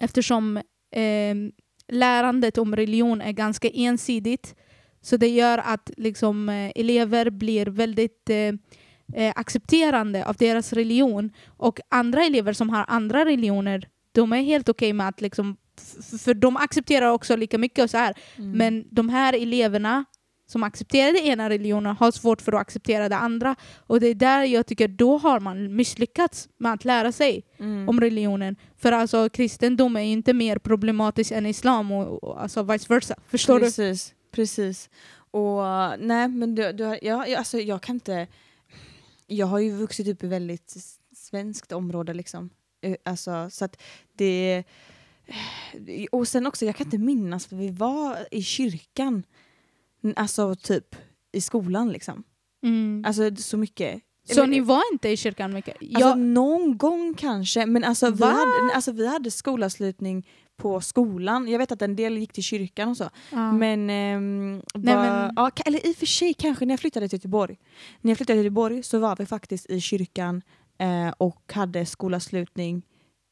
eftersom eh, lärandet om religion är ganska ensidigt så det gör att liksom, eh, elever blir väldigt eh, eh, accepterande av deras religion och andra elever som har andra religioner de är helt okej med att liksom, för de accepterar också lika mycket och så här. Mm. Men de här eleverna som accepterar det ena religionen har svårt för att acceptera det andra. Och det är där jag tycker då har man misslyckats med att lära sig Mm. om religionen. För alltså kristendom är inte mer problematisk än islam och, och alltså vice versa. Förstår du? precis, Precis. Och nej men du, du jag, jag- alltså, jag kan inte... Jag har ju vuxit upp i väldigt svenskt område liksom. Eh, Alltså så att det... Och sen också, jag kan inte minnas för vi var i kyrkan. Alltså typ i skolan liksom. Mm. Alltså så mycket. Så Eller- ni var inte i kyrkan mycket? Alltså Jag, någon gång kanske, men alltså vi, hade, alltså vi hade skolavslutning på skolan. Jag vet att en del gick till kyrkan och så. ja. Men, ehm, Nej, var, men- Ja, eller i och för sig kanske när jag flyttade till Göteborg. När jag flyttade till Göteborg så var vi faktiskt i kyrkan eh, och hade skolavslutning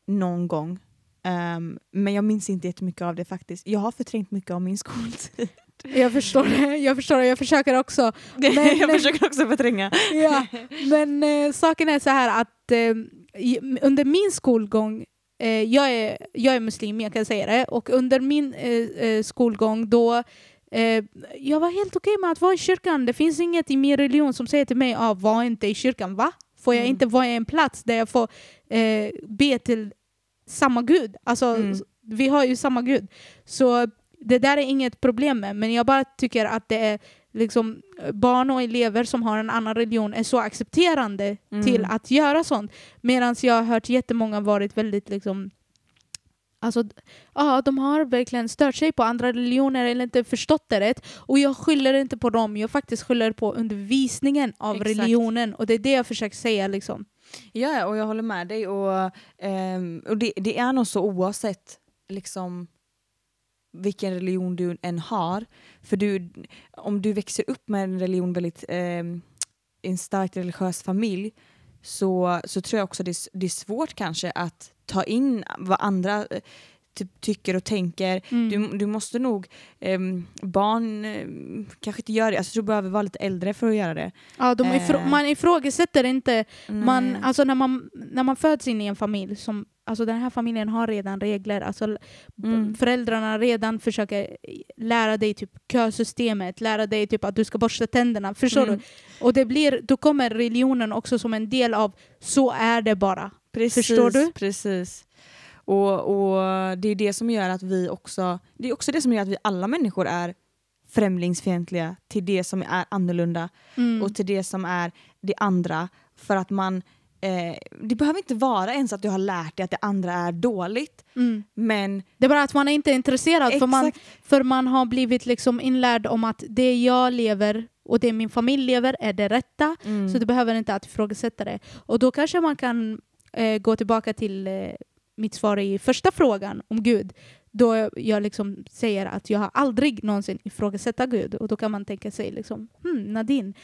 någon gång. Ehm, men jag minns inte jättemycket av det faktiskt. Jag har förträngt mycket av min skoltid. jag förstår det. Jag förstår det. Jag försöker också. Men- jag försöker också förtränga. Ja, men eh, saken är så här att eh, under min skolgång, eh, jag, är, jag är muslim, jag kan säga det, och under min eh, eh, skolgång då eh, jag var helt okej med att vara i kyrkan. Det finns inget i min religion som säger till mig ah, var inte i kyrkan. Va? Får jag Mm. inte vara i en plats där jag får eh, be till samma gud? Alltså, Mm. vi har ju samma gud. Så det där är inget problem med, men jag bara tycker att det är liksom eh, barn och elever som har en annan religion är så accepterande Mm. till att göra sånt. Medan jag har hört jättemånga varit väldigt liksom Alltså, ja, de har verkligen stört sig på andra religioner eller inte förstått det rätt. Och jag skyller inte på dem, jag faktiskt skyller på undervisningen av Exakt. religionen. Och det är det jag försöker säga. Liksom. Ja, och jag håller med dig. Och, um, och det, det är nog så oavsett liksom, vilken religion du än har. För du, om du växer upp med en religion väldigt, um, en starkt religiös familj så, så tror jag också det är, det är svårt kanske att ta in vad andra typ, tycker och tänker. Mm. Du, du måste nog, ehm, barn ehm, kanske inte gör det, alltså, du behöver vara lite äldre för att göra det. Ja, de ifrå- Eh. Man ifrågasätter inte Man, alltså när, man, när man föds in i en familj, som, alltså den här familjen har redan regler. Alltså, Mm. Föräldrarna redan försöker lära dig typ kösystemet, lära dig typ att du ska borsta tänderna. Förstår Mm. du? Och det blir, då kommer religionen också som en del av så är det bara. Precis, Förstår du? Precis. Och, och det är det som gör att vi också, det är också det som gör att vi alla människor är främlingsfientliga till det som är annorlunda Mm. och till det som är det andra. För att man, eh, det behöver inte vara ens att du har lärt dig att det andra är dåligt, Mm. men Det är bara att man är inte intresserad för man, för man har blivit liksom inlärd om att det jag lever och det min familj lever är det rätta. mm, Så du behöver inte att ifrågasätta det. Och då kanske man kan eh, gå tillbaka till eh, mitt svar i första frågan om Gud. Då jag liksom säger att jag har aldrig någonsin ifrågasätta Gud. Och då kan man tänka sig liksom, hmm, Nadine,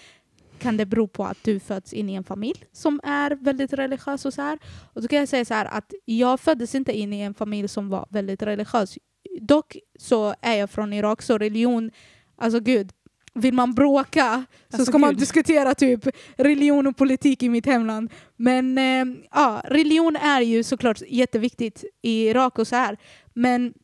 kan det bero på att du föds in i en familj som är väldigt religiös och så här? Och då kan jag säga så här att jag föddes inte in i en familj som var väldigt religiös. Dock så är jag från Irak, så religion, alltså Gud, vill man bråka så Alltså, ska man Gud. diskutera typ religion och politik i mitt hemland. Men eh, ja, religion är ju såklart jätteviktigt i Irak och så här. Men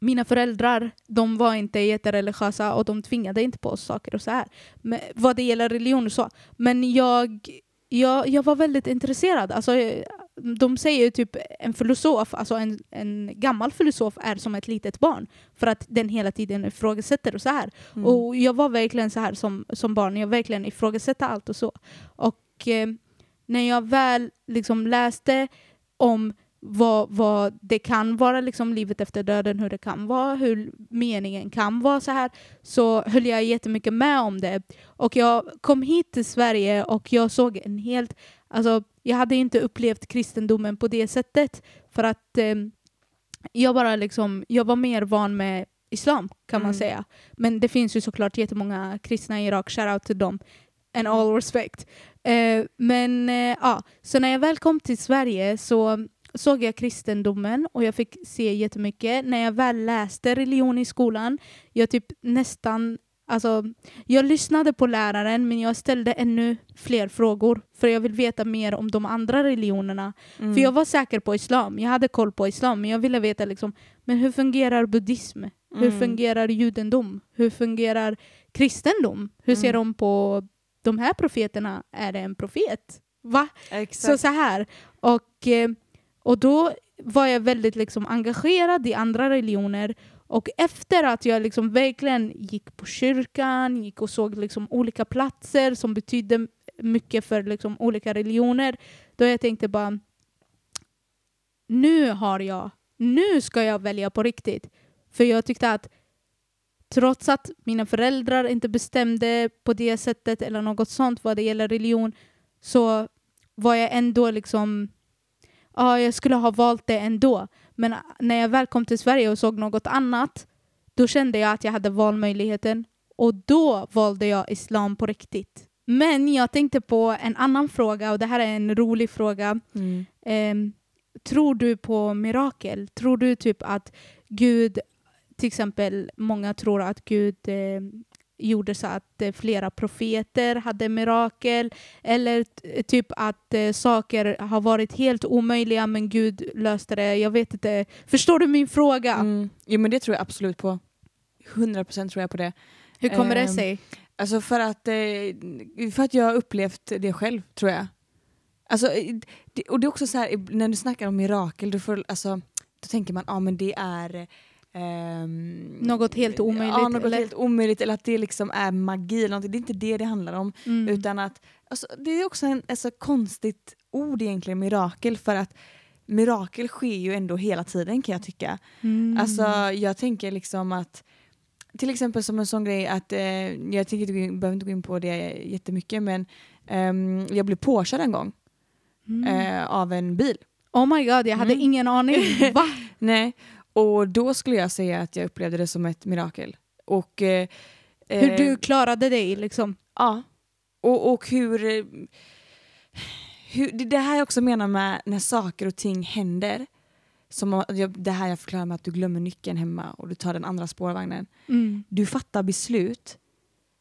mina föräldrar, de var inte jättereligiösa och de tvingade inte på oss saker och så här. Men, vad det gäller religion och så. Men jag, jag, jag var väldigt intresserad. Alltså, de säger typ en filosof, alltså en, en gammal filosof är som ett litet barn. För att den hela tiden ifrågasätter och så här. mm, Och jag var verkligen så här som, som barn, jag verkligen ifrågasatte allt och så. Och eh, när jag väl liksom läste om vad, vad det kan vara, liksom livet efter döden, hur det kan vara, hur meningen kan vara så här, så höll jag jättemycket med om det. Och jag kom hit till Sverige och jag såg en helt, alltså jag hade inte upplevt kristendomen på det sättet för att eh, jag bara liksom, jag var mer van med islam kan man Mm. säga. Men det finns ju såklart jättemånga kristna i Irak, shout out till dem. And all respect. Eh, men eh, ja, så när jag väl kom till Sverige så såg jag kristendomen och jag fick se jättemycket. När jag väl läste religion i skolan, jag typ nästan Alltså, jag lyssnade på läraren men jag ställde ännu fler frågor för jag vill veta mer om de andra religionerna. mm, För jag var säker på islam, jag hade koll på islam men jag ville veta liksom, men hur fungerar buddhism? Hur mm, fungerar judendom? Hur fungerar kristendom? Hur ser Mm. de på de här profeterna? Är det en profet? Va? Så, exakt. så här. Och, eh, och då var jag väldigt liksom engagerad i andra religioner. Och efter att jag liksom verkligen gick på kyrkan, gick och såg liksom olika platser som betydde mycket för liksom olika religioner, då jag tänkte bara nu har jag, nu ska jag välja på riktigt. För jag tyckte att trots att mina föräldrar inte bestämde på det sättet eller något sånt vad det gäller religion så var jag ändå liksom ja, jag skulle ha valt det ändå. Men när jag väl kom till Sverige och såg något annat då kände jag att jag hade valmöjligheten och då valde jag islam på riktigt. Men jag tänkte på en annan fråga och det här är en rolig fråga. Mm. Ehm, tror du på mirakel? Tror du typ att Gud, till exempel många tror att Gud eh, gjorde så att eh, flera profeter hade mirakel eller typ att eh, saker har varit helt omöjliga men Gud löste det. Jag vet inte. Förstår du min fråga? Mm. Jo men det tror jag absolut på. 100% tror jag på det. Hur kommer det Ehm, sig? Alltså för att, eh, för att jag har upplevt det själv tror jag. Alltså, eh, och det är också så här, när du snackar om mirakel, då, får, alltså, då tänker man ja men det är ehm, Något helt omöjligt, Ja, något eller? helt omöjligt eller att det liksom är magi eller någonting. Det är inte det det handlar om. Mm. Utan att, alltså, det är också en alltså, konstigt ord egentligen, mirakel, för att mirakel sker ju ändå hela tiden kan jag tycka. Mm. Alltså jag tänker liksom att till exempel som en sån grej att, eh, jag tänker inte gå in, behöver inte gå in på det jättemycket men ehm, jag blev påkörd en gång Mm. eh, av en bil. Oh my god, jag hade Mm. ingen aning. Va? Nej, och då skulle jag säga att jag upplevde det som ett mirakel. Och, eh, Hur eh, du klarade dig liksom. Ja. Och, och hur, eh, hur... Det är det här jag också menar med när saker och ting händer. Som det här jag förklarar med att du glömmer nyckeln hemma och du tar den andra spårvagnen. Mm. Du fattar beslut.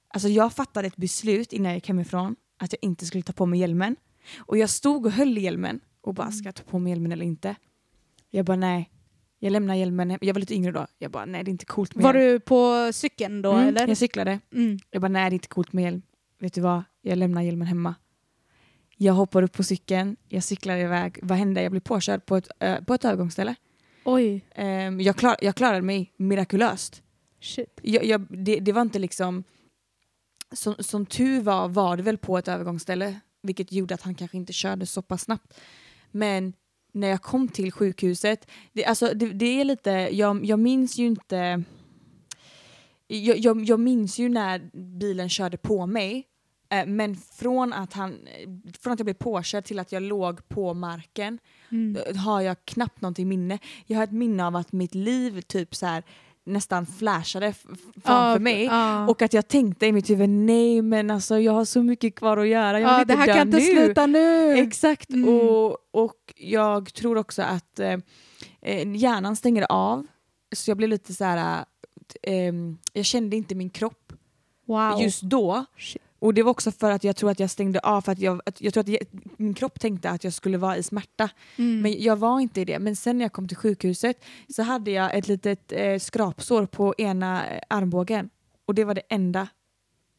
Alltså jag fattade ett beslut innan jag gick hemifrån att jag inte skulle ta på mig hjälmen. Och jag stod och höll i hjälmen och bara, ska jag ta på mig hjälmen eller inte? Jag bara nej. Jag lämnar hjälmen. Jag var lite yngre då. Jag bara nej det är inte coolt med Var hjälm. du på cykeln då Mm, eller? Jag cyklade. Mm. Jag bara, nej det är inte coolt med hjälm. Vet du vad? Jag lämnar hjälmen hemma. Jag hoppar upp på cykeln, jag cyklar iväg. Vad hände? Jag blev påkörd på ett, ö, på ett övergångsställe. Oj, Ehm, jag, klar, jag klarade mig mirakulöst. shit. Jag, jag, det, det var inte liksom... Som, som tur var var det väl på ett övergångsställe, vilket gjorde att han kanske inte körde så pass snabbt. Men när jag kom till sjukhuset, det, alltså, det, det är lite, jag, jag minns ju inte... Jag, jag, jag minns ju när bilen körde på mig, eh, men från att, han, från att jag blev påkörd till att jag låg på marken Mm. eh, har jag knappt någonting minne. Jag har ett minne av att mitt liv typ så här nästan flashade framför Ja, mig. ja. Och att jag tänkte i mitt huvud, nej men alltså jag har så mycket kvar att göra, jag vill ja, inte det här dö kan inte nu. sluta nu. Exakt, Mm. och, och jag tror också att eh, eh, hjärnan stänger av. Så jag blev lite så här, eh, ehm, jag kände inte min kropp wow. just då. Shit. Och det var också för att jag tror att jag stängde av, för att jag, att jag tror att jag, min kropp tänkte att jag skulle vara i smärta. Mm. Men jag var inte i det. Men sen när jag kom till sjukhuset så hade jag ett litet eh, skrapsår på ena eh, armbågen. Och det var det enda.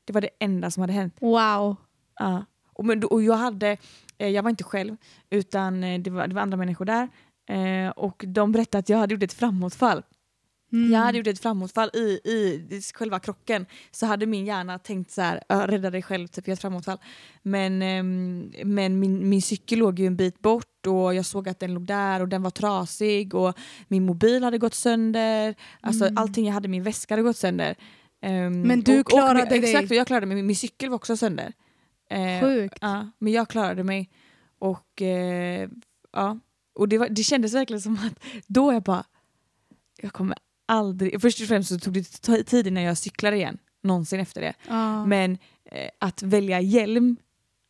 Det var det enda som hade hänt. Wow. Ja. Och, men, och jag hade, eh, jag var inte själv, utan eh, det var, det var andra människor där. Eh, och de berättade att jag hade gjort ett framåtfall. Mm. Jag hade gjort ett framåtfall i, i, i själva krocken. Så hade min hjärna tänkt så här, "Ja, rädda dig själv, typ gör ett framåtfall. Men, ehm, men min, min cykel låg ju en bit bort och jag såg att den låg där och den var trasig och min mobil hade gått sönder. Alltså Mm. allting jag hade min väska hade gått sönder. Ehm, Men du och, klarade och, dig. Exakt, och jag klarade mig. Min, min cykel var också sönder. Eh, Sjukt. Ja, men jag klarade mig. Och eh, ja, och det, var, det kändes verkligen som att då jag bara, jag kommer aldrig, först och främst så tog det tid innan jag cyklade igen, någonsin efter det. Ja. Men eh, att välja hjälm,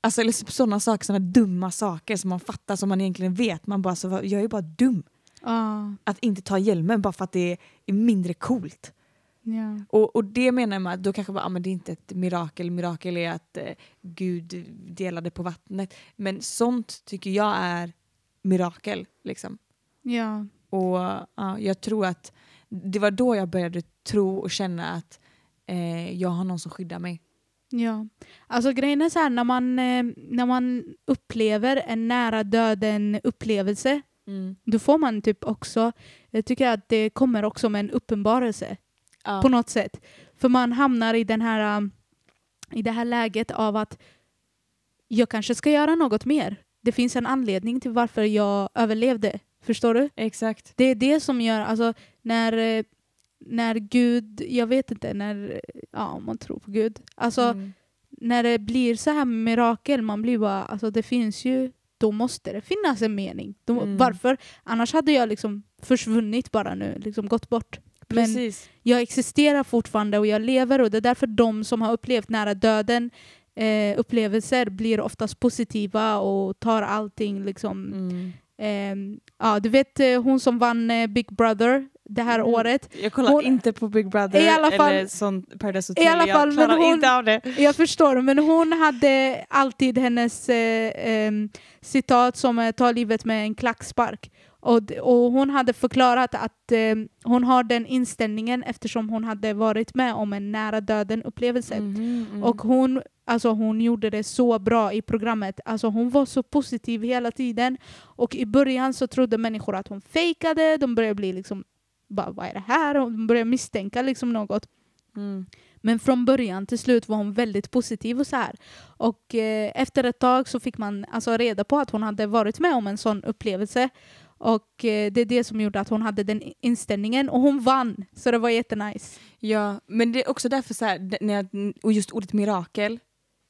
alltså eller sådana saker, sådana dumma saker som man fattar som man egentligen vet, man bara så, jag är bara dum. Ja. Att inte ta hjälmen bara för att det är mindre coolt. Ja. Och, och det menar man att då kanske bara, ah, men det är inte ett mirakel, mirakel är att eh, Gud delade på vattnet. Men sånt tycker jag är mirakel. Liksom. ja. Och ja, jag tror att det var då jag började tro och känna att eh, jag har någon som skyddar mig. Ja, alltså grejen är så här när man, eh, när man upplever en nära döden upplevelse då får man typ också, jag tycker att det kommer också med en uppenbarelse Ja. på något sätt. För man hamnar i den här i det här läget av att jag kanske ska göra något mer. Det finns en anledning till varför jag överlevde. Förstår du? Exakt. Det är det som gör, alltså när, eh, när Gud, jag vet inte, när, ja om man tror på Gud. Alltså Mm. när det blir så här mirakel, man blir bara, alltså det finns ju, då måste det finnas en mening. Då, Mm. Varför? Annars hade jag liksom försvunnit bara nu, liksom gått bort. Men Precis. jag existerar fortfarande och jag lever och det är därför de som har upplevt nära döden eh, upplevelser blir oftast positiva och tar allting liksom Mm. Ehm, ja, du vet eh, hon som vann eh, Big Brother det här Mm. året. Jag kollar Hon- inte på Big Brother I alla fall- eller sånt Paradise Hotel. I alla fall, jag klarar hon- inte av det. Jag förstår, men hon hade alltid hennes eh, ehm, citat som eh, tar livet med en klackspark. Och, och hon hade förklarat att eh, hon har den inställningen eftersom hon hade varit med om en nära döden upplevelse. Mhm, mm. Och hon, alltså hon gjorde det så bra i programmet. Alltså hon var så positiv hela tiden. Och i början så trodde människor att hon fejkade. De började bli liksom, bara, vad är det här? Och de började misstänka liksom något. Mm. Men från början till slut var hon väldigt positiv och så här. Och eh, efter ett tag så fick man alltså reda på att hon hade varit med om en sån upplevelse. Och eh, det är det som gjorde att hon hade den inställningen. Och hon vann, så det var jättenice. Ja, men det är också därför så här, när jag, och just ordet mirakel.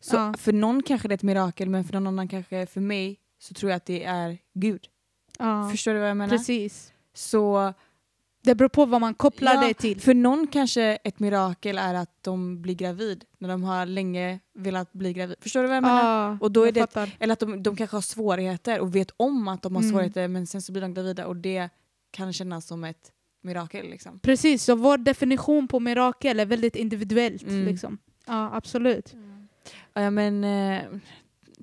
Så Ja. För någon kanske det är ett mirakel men för någon annan kanske, för mig, så tror jag att det är Gud. Ja, Förstår du vad jag menar? precis. Så Det beror på vad man kopplar Ja, det till. för någon kanske ett mirakel är att de blir gravid när de har länge velat bli gravid. Förstår du vad jag menar? Ja, Och då är det- fattar. Eller att de, de kanske har svårigheter och vet om att de har Mm. svårigheter men sen så blir de gravida och det kan kännas som ett mirakel. Liksom. Precis, så vår definition på mirakel är väldigt individuellt. Mm. Liksom. Ja, absolut. Ja, men, eh,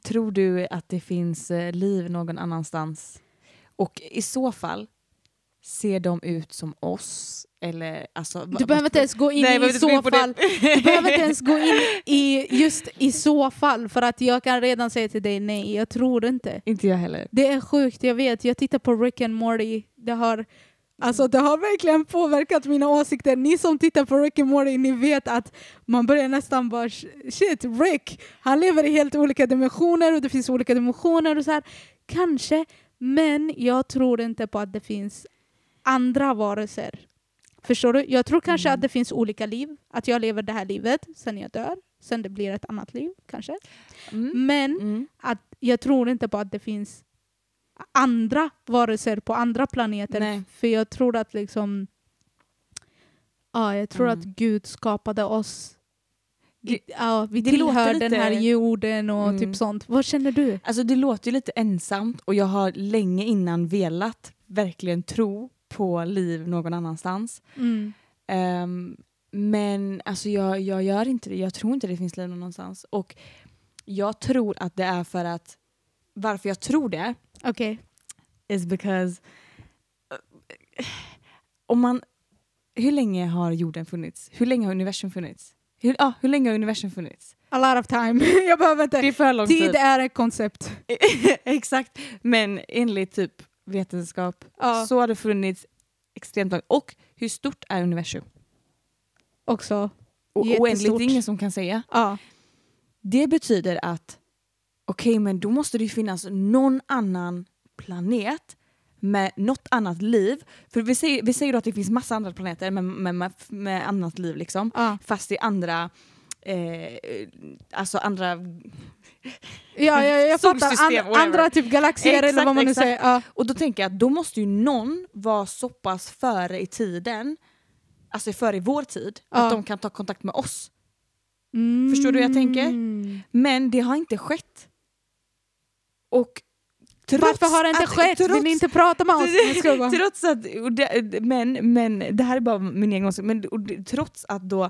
tror du att det finns eh, liv någon annanstans? Och i så fall, ser de ut som oss? Eller, alltså, Du behöver inte ens gå in Nej, i så fall. Du behöver inte ens gå in i just i så fall. För att jag kan redan säga till dig nej, jag tror inte. Inte jag heller. Det är sjukt, jag vet. Jag tittar på Rick and Morty. Det har, alltså, det har verkligen påverkat mina åsikter. Ni som tittar på Rick and Morty, ni vet att man börjar nästan bara shit, Rick, han lever i helt olika dimensioner och det finns olika dimensioner och så här. Kanske, men jag tror inte på att det finns andra varelser. Förstår du? Jag tror kanske Mm. att det finns olika liv. Att jag lever det här livet, sen jag dör. Sen det blir ett annat liv, kanske. Mm. Men Mm. att jag tror inte på att det finns andra varelser på andra planeter. Nej. För jag tror att liksom Ja, jag tror Mm. att Gud skapade oss. I, ja, vi det tillhör lite- den här jorden och Mm. typ sånt. Vad känner du? Alltså det låter ju lite ensamt och jag har länge innan velat verkligen tro på liv någon annanstans. Mm. Ehm, men alltså jag, jag gör inte det. Jag tror inte det finns liv någon annanstans. Och jag tror att det är för att varför jag tror det Okej. is because eh, om man hur länge har jorden funnits? Hur länge har universum funnits? Hur, ah, hur länge har universum funnits? A lot of time. jag behöver inte. Det är för lång tid. Tid är ett koncept. Exakt, men enligt typ vetenskap Ja. så har det funnits extremt långt. Och hur stort är universum? Också. Jättestort. oändligt, det är ingen som kan säga. Ja. Det betyder att okej, men då måste det ju finnas någon annan planet med något annat liv. För vi säger, vi säger då att det finns massa andra planeter med, med, med, med annat liv liksom. Ja. Fast i andra, eh, alltså andra... Ja, jag, jag fattar. And, andra typ galaxer eller vad man nu exakt. säger. Ja. Och då tänker jag att då måste ju någon vara så pass före i tiden, alltså före i vår tid, Ja. att de kan ta kontakt med oss. Mm. Förstår du hur jag tänker? Men det har inte skett. Och trots Varför har det inte att, skett? Trots, Vill ni inte prata med oss? Trots att, det, men, men det här är bara min egen åsikt, men det, trots att då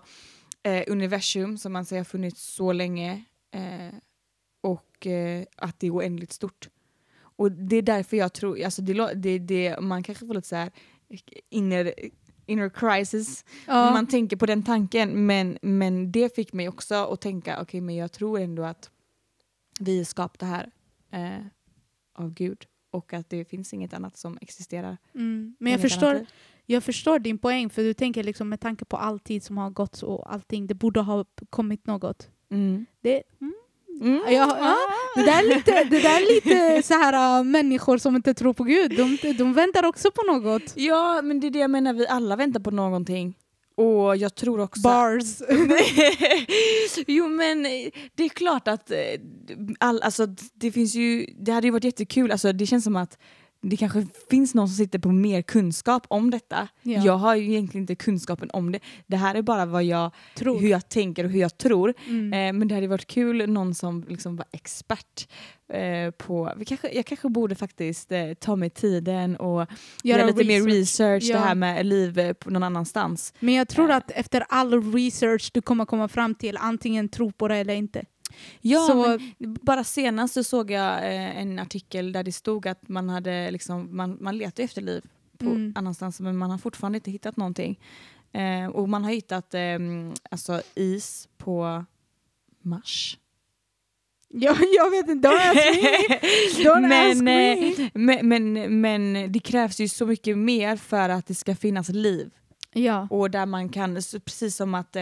eh, universum som man säger har funnits så länge eh, och eh, att det är oändligt stort. Och det är därför jag tror, alltså det, det, det, man kanske får lite så här inner, inner crisis Ja. man tänker på den tanken men, men det fick mig också att tänka okej men jag tror ändå att vi är skapta här eh, av Gud och att det finns inget annat som existerar. Mm. Men jag förstår, jag förstår din poäng, för du tänker liksom med tanke på all tid som har gått och allting, det borde ha kommit något. Mm. Det, mm. Mm. Ja, ja. det, där är lite, det där är lite så här äh, människor som inte tror på Gud, de, de väntar också på något. Ja men det är det jag menar, vi alla väntar på någonting. Och jag tror också... Bars. jo men det är klart att eh, all, alltså, det finns ju, det hade ju varit jättekul, alltså, det känns som att det kanske finns någon som sitter på mer kunskap om detta. Ja. Jag har ju egentligen inte kunskapen om det. Det här är bara vad jag, Tror. hur jag tänker och hur jag tror. Mm. Eh, men det hade varit kul någon som liksom var expert eh, på... Vi kanske, jag kanske borde faktiskt eh, ta mig tiden och göra lite mer research, Ja. det här med liv eh, på någon annanstans. Men jag tror att efter all research du kommer komma fram till antingen tro på det eller inte. Ja, Så- bara senast så såg jag eh, en artikel där det stod att man hade liksom, man, man letar efter liv på Mm. annanstans men man har fortfarande inte hittat någonting. Eh, och man har hittat eh, alltså is på Mars. Ja, jag vet inte, don't ask me! Don't ask men, me. eh, men, men, men det krävs ju så mycket mer för att det ska finnas liv. Ja. Och där man kan, precis som att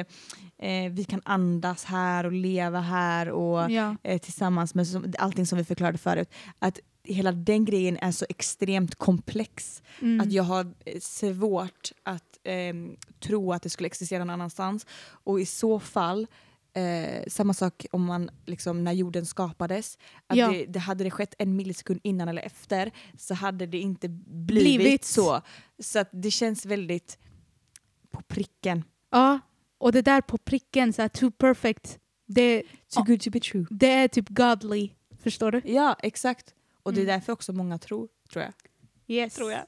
eh, vi kan andas här och leva här och Ja. eh, tillsammans med som, allting som vi förklarade förut. Att hela den grejen är så extremt komplex Mm. att jag har eh, svårt att eh, tro att det skulle existera någon annanstans. Och i så fall, eh, samma sak om man, liksom, när jorden skapades, att Ja. det, det hade det skett en millisekund innan eller efter så hade det inte blivit, Blivit. så. Så det känns väldigt på pricken. ja, och det där på pricken, så här, too perfect, det, Too good to be true. det är typ godly. Förstår du? Ja, exakt. Och det är Mm. därför också många tror, tror jag. Yes. Tror jag.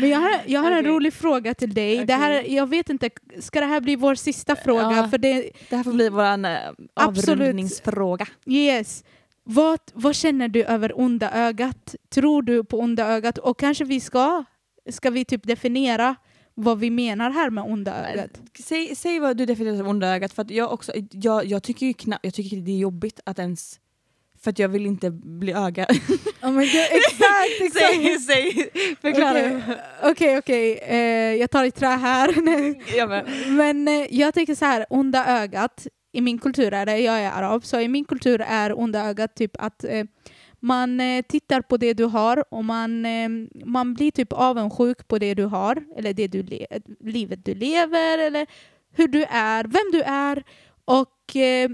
Men jag har, jag har en Okej. rolig fråga till dig. Det här, jag vet inte, ska det här bli vår sista fråga? Ja. För det, Det här får bli vår eh, avrundningsfråga. yes. Vad, vad känner du över onda ögat? Tror du på onda ögat? Och kanske vi ska, ska vi typ definiera vad vi menar här med onda ögat? Säg, säg vad du definierar som onda ögat, för jag, också, jag, jag, tycker ju knappt, jag tycker det är jobbigt att ens... För att jag vill inte bli öga. Oh my God, exakt, exakt! säg, säg, förklara. Okej, Okej, okej. Eh, jag tar i trä här. Men eh, jag tänker så här, onda ögat, i min kultur är det, jag är arab, så i min kultur är onda ögat typ att eh, man eh, tittar på det du har och man, eh, man blir typ avundsjuk på det du har, eller det du le- livet du lever, eller hur du är, vem du är. Och eh,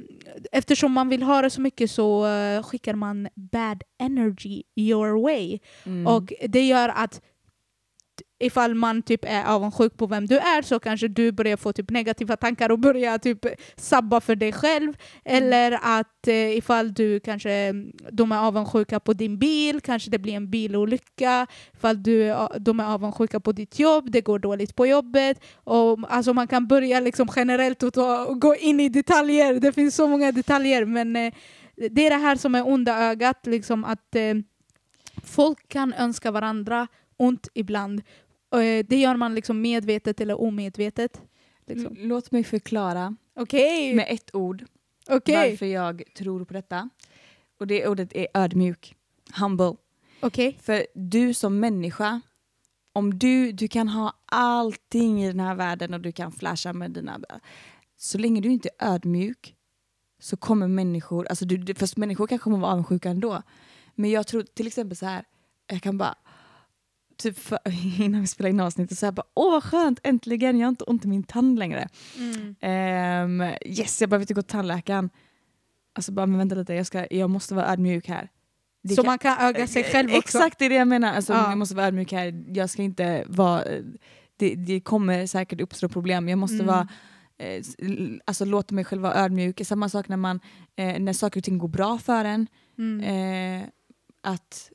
eftersom man vill ha det så mycket så eh, skickar man bad energy your way. mm. Och det gör att ifall man typ är avundsjuk på vem du är så kanske du börjar få typ negativa tankar och börjar typ sabba för dig själv. Eller att eh, ifall du kanske, de är avundsjuka på din bil, kanske det blir en bilolycka. Ifall du, de är avundsjuka på ditt jobb, det går dåligt på jobbet. Och, alltså man kan börja liksom generellt och, ta, och gå in i detaljer. Det finns så många detaljer men eh, det är det här som är onda ögat, liksom att eh, folk kan önska varandra ont ibland. Eh, det gör man liksom medvetet eller omedvetet. Liksom. Låt mig förklara Okej, med ett ord okej, varför jag tror på detta. Och det ordet är ödmjuk. Humble. okej. För du som människa, om du, du kan ha allting i den här världen och du kan flasha med dina... Så länge du inte är ödmjuk så kommer människor, alltså du, fast människor kanske kommer vara avundsjuka ändå. Men jag tror till exempel så här, jag kan bara, typ för, innan vi spelade in avsnittet, så här bara, åh vad skönt, äntligen, jag har inte ont i min tand längre. Mm. Ehm, yes, jag behöver inte gå till tandläkaren. Alltså bara, men vänta lite, jag, ska, jag måste vara ödmjuk här. Det Så kan- man kan öga sig själv också. Exakt, det är det jag menar. Alltså, Ja. Jag måste vara ödmjuk här. Jag ska inte vara... Det, det kommer säkert uppstå problem. Jag måste Mm. vara... Eh, alltså låta mig själv vara ödmjuk. Samma sak när, man, eh, när saker och ting går bra för en. Mm. Eh, att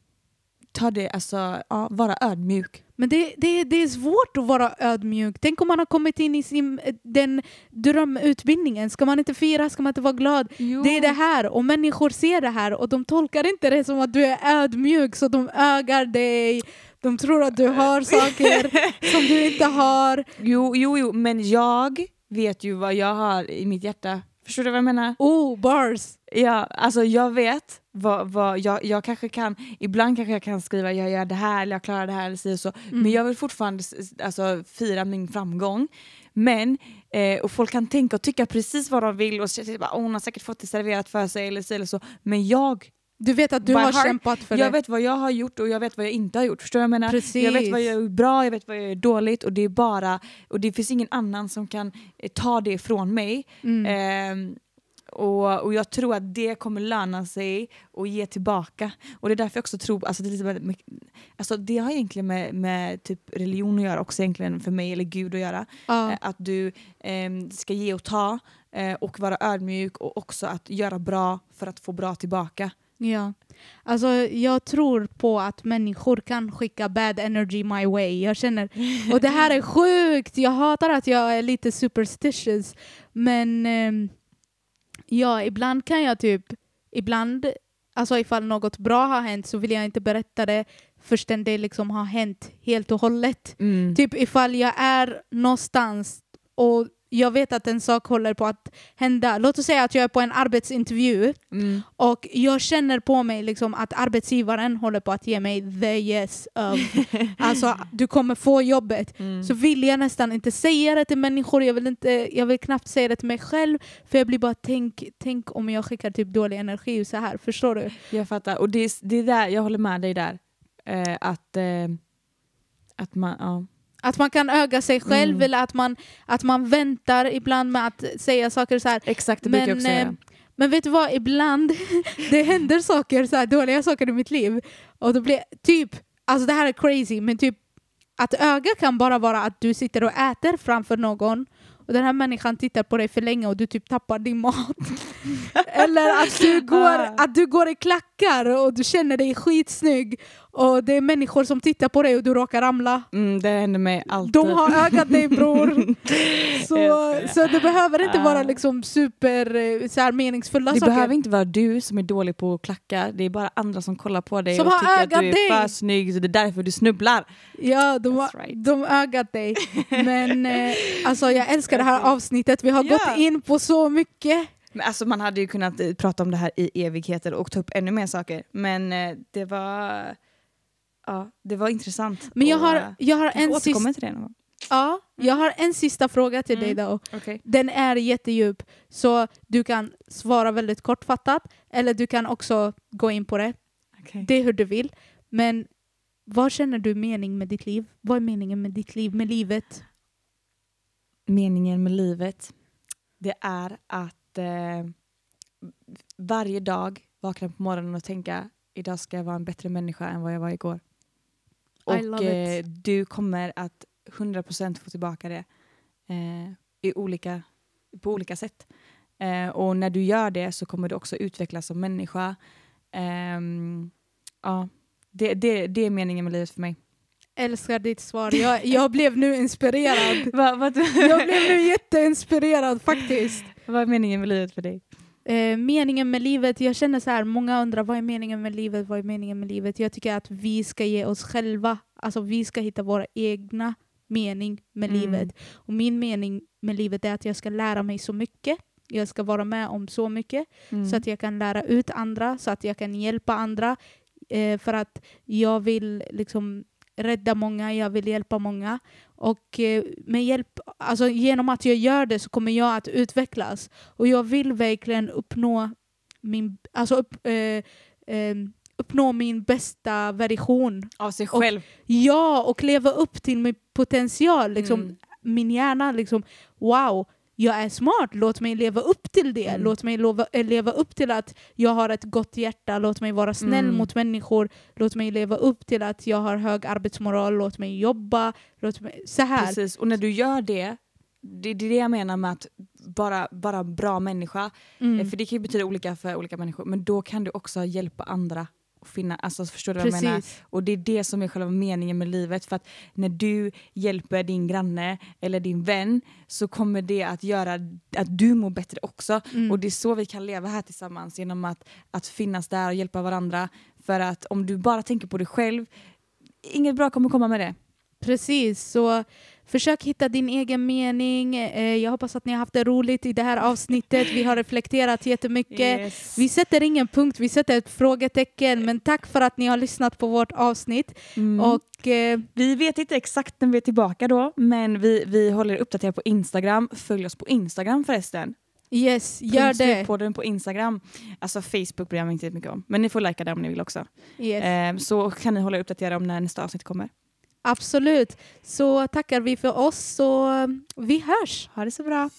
ta det, alltså, ja, vara ödmjuk. Men det, det, det är svårt att vara ödmjuk. Tänk om man har kommit in i sin, den drömutbildningen. Ska man inte fira? Ska man inte vara glad? Det är det här och människor ser det här och de tolkar inte det som att du är ödmjuk så de ögar dig. De tror att du har saker som du inte har. Jo, jo, jo, men jag vet ju vad jag har i mitt hjärta. Förstår du vad jag menar? Oh, bars! Ja, alltså jag vet vad, vad jag, jag kanske kan, ibland kanske jag kan skriva jag gör det här eller jag klarar det här eller så, så. Mm. men jag vill fortfarande alltså, fira min framgång. Men, eh, och folk kan tänka och tycka precis vad de vill och säga bara, "Åh, hon har säkert fått det serverat för sig eller så, eller så. Men jag, Du vet att du har heart, kämpat för jag det. vet vad jag har gjort och jag vet vad jag inte har gjort. Förstår du jag menar? Precis. Jag vet vad jag gör bra, jag vet vad jag gör dåligt och det är bara, och det finns ingen annan som kan eh, ta det ifrån mig. Mm. Ehm, och, och jag tror att det kommer löna sig och ge tillbaka. Och det är därför jag också tror, alltså det, är lite med, alltså det har egentligen med, med typ religion att göra också egentligen för mig, eller Gud att göra. Ja. Eh, Att du ehm, ska ge och ta eh, och vara ödmjuk och också att göra bra för att få bra tillbaka. Ja. Alltså, jag tror på att människor kan skicka bad energy my way. Jag känner, och det här är sjukt! Jag hatar att jag är lite superstitious. Men ehm, Ja, ibland kan jag typ, ibland, alltså ifall något bra har hänt så vill jag inte berätta det förrän det liksom har hänt helt och hållet. Mm. Typ ifall jag är någonstans och jag vet att en sak håller på att hända. Låt oss säga att jag är på en arbetsintervju Mm. och jag känner på mig liksom att arbetsgivaren håller på att ge mig the yes of alltså du kommer få jobbet. Mm. Så vill jag nästan inte säga det till människor, jag vill, inte, jag vill knappt säga det till mig själv för jag blir bara tänk, tänk om jag skickar typ dålig energi så här, förstår du? Jag fattar. Och det är, det är där, jag håller med dig där. Eh, att, eh, att man, ja. Att man kan öga sig själv Mm. eller att man, att man väntar ibland med att säga saker så här. Exakt, det brukar jag Men, också eh, göra. Men vet du vad, ibland det händer saker, så här, dåliga saker i mitt liv och då blir typ, alltså det här är crazy, men typ att öga kan bara vara att du sitter och äter framför någon och den här människan tittar på dig för länge och du typ tappar din mat. Eller att du, går, Ah. att du går i klackar och du känner dig skitsnygg och det är människor som tittar på dig och du råkar ramla. Mm, det händer mig alltid. De har ögat dig bror. Så, så det behöver inte Ah. vara liksom super eh, så här, meningsfulla det saker. behöver inte vara du som är dålig på att klacka, det är bara andra som kollar på dig Som och tycker att du är dig. för snygg, så det är därför du snubblar. Ja, de, har, right. de ögat dig. Men eh, alltså, jag älskar det här avsnittet. Vi har Ja. gått in på så mycket. Men alltså, man hade ju kunnat eh, prata om det här i evigheter och ta upp ännu mer saker, men eh, det var, ja, det var intressant. Men jag Och, har, eh, jag har, en, sista, återkommer till det någon gång. ja, jag har en sista fråga till dig. Mm. Då. Okay. Den är jättedjup, så du kan svara väldigt kortfattat eller du kan också gå in på det. Det är hur du vill. Men vad känner du mening med ditt liv? Vad är meningen med ditt liv, med livet? Meningen med livet, det är att eh, varje dag vakna på morgonen och tänka idag ska jag vara en bättre människa än vad jag var igår. I Och eh, du kommer att 100% få tillbaka det eh, i olika, på olika sätt. Eh, och när du gör det så kommer du också utvecklas som människa. Ehm, ja, det, det, det är meningen med livet för mig. Älskar ditt svar. Jag, jag blev nu inspirerad. Jag blev nu jätteinspirerad faktiskt. Vad är meningen med livet för dig? Eh, meningen med livet, jag känner så här, många undrar vad är meningen med livet, vad är meningen med livet? Jag tycker att vi ska ge oss själva, alltså vi ska hitta våra egna mening med Mm. livet. Och min mening med livet är att jag ska lära mig så mycket, jag ska vara med om så mycket, Mm. så att jag kan lära ut andra, så att jag kan hjälpa andra. Eh, för att jag vill liksom rädda många, jag vill hjälpa många. Och eh, med hjälp, alltså genom att jag gör det så kommer jag att utvecklas. Och jag vill verkligen uppnå min, alltså upp, eh, eh, uppnå min bästa version. Av sig och- själv. Ja, och leva upp till min potential. Liksom, Mm. Min hjärna, liksom, wow, jag är smart, låt mig leva upp till det. Mm. Låt mig lova, eh, leva upp till att jag har ett gott hjärta, låt mig vara snäll Mm. mot människor, låt mig leva upp till att jag har hög arbetsmoral, låt mig jobba, låt mig, så här. Precis, och när du gör det, det, det är det jag menar med att bara, bara bra människa, Mm. Eh, för det kan ju betyda olika för olika människor, men då kan du också hjälpa andra finna, alltså förstår du vad jag menar? Precis. Och det är det som är själva meningen med livet, för att när du hjälper din granne eller din vän så kommer det att göra att du mår bättre också. Mm. Och det är så vi kan leva här tillsammans, genom att, att finnas där och hjälpa varandra. För att om du bara tänker på dig själv, inget bra kommer komma med det. Precis, så försök hitta din egen mening. Eh, Jag hoppas att ni har haft det roligt i det här avsnittet. Vi har reflekterat jättemycket. Yes. Vi sätter ingen punkt, vi sätter ett frågetecken. Men tack för att ni har lyssnat på vårt avsnitt. Mm. Och eh, Vi vet inte exakt när vi är tillbaka då, men vi, vi håller er uppdaterade på Instagram. Följ oss på Instagram förresten. yes, gör det. på den på Instagram. Alltså Facebook bryr jag mig inte mycket om, men ni får likea det om ni vill också. Yes. Eh, så kan ni hålla er uppdaterade om när nästa avsnitt kommer. Absolut. Så tackar vi för oss och eh, vi hörs. Ha det så bra!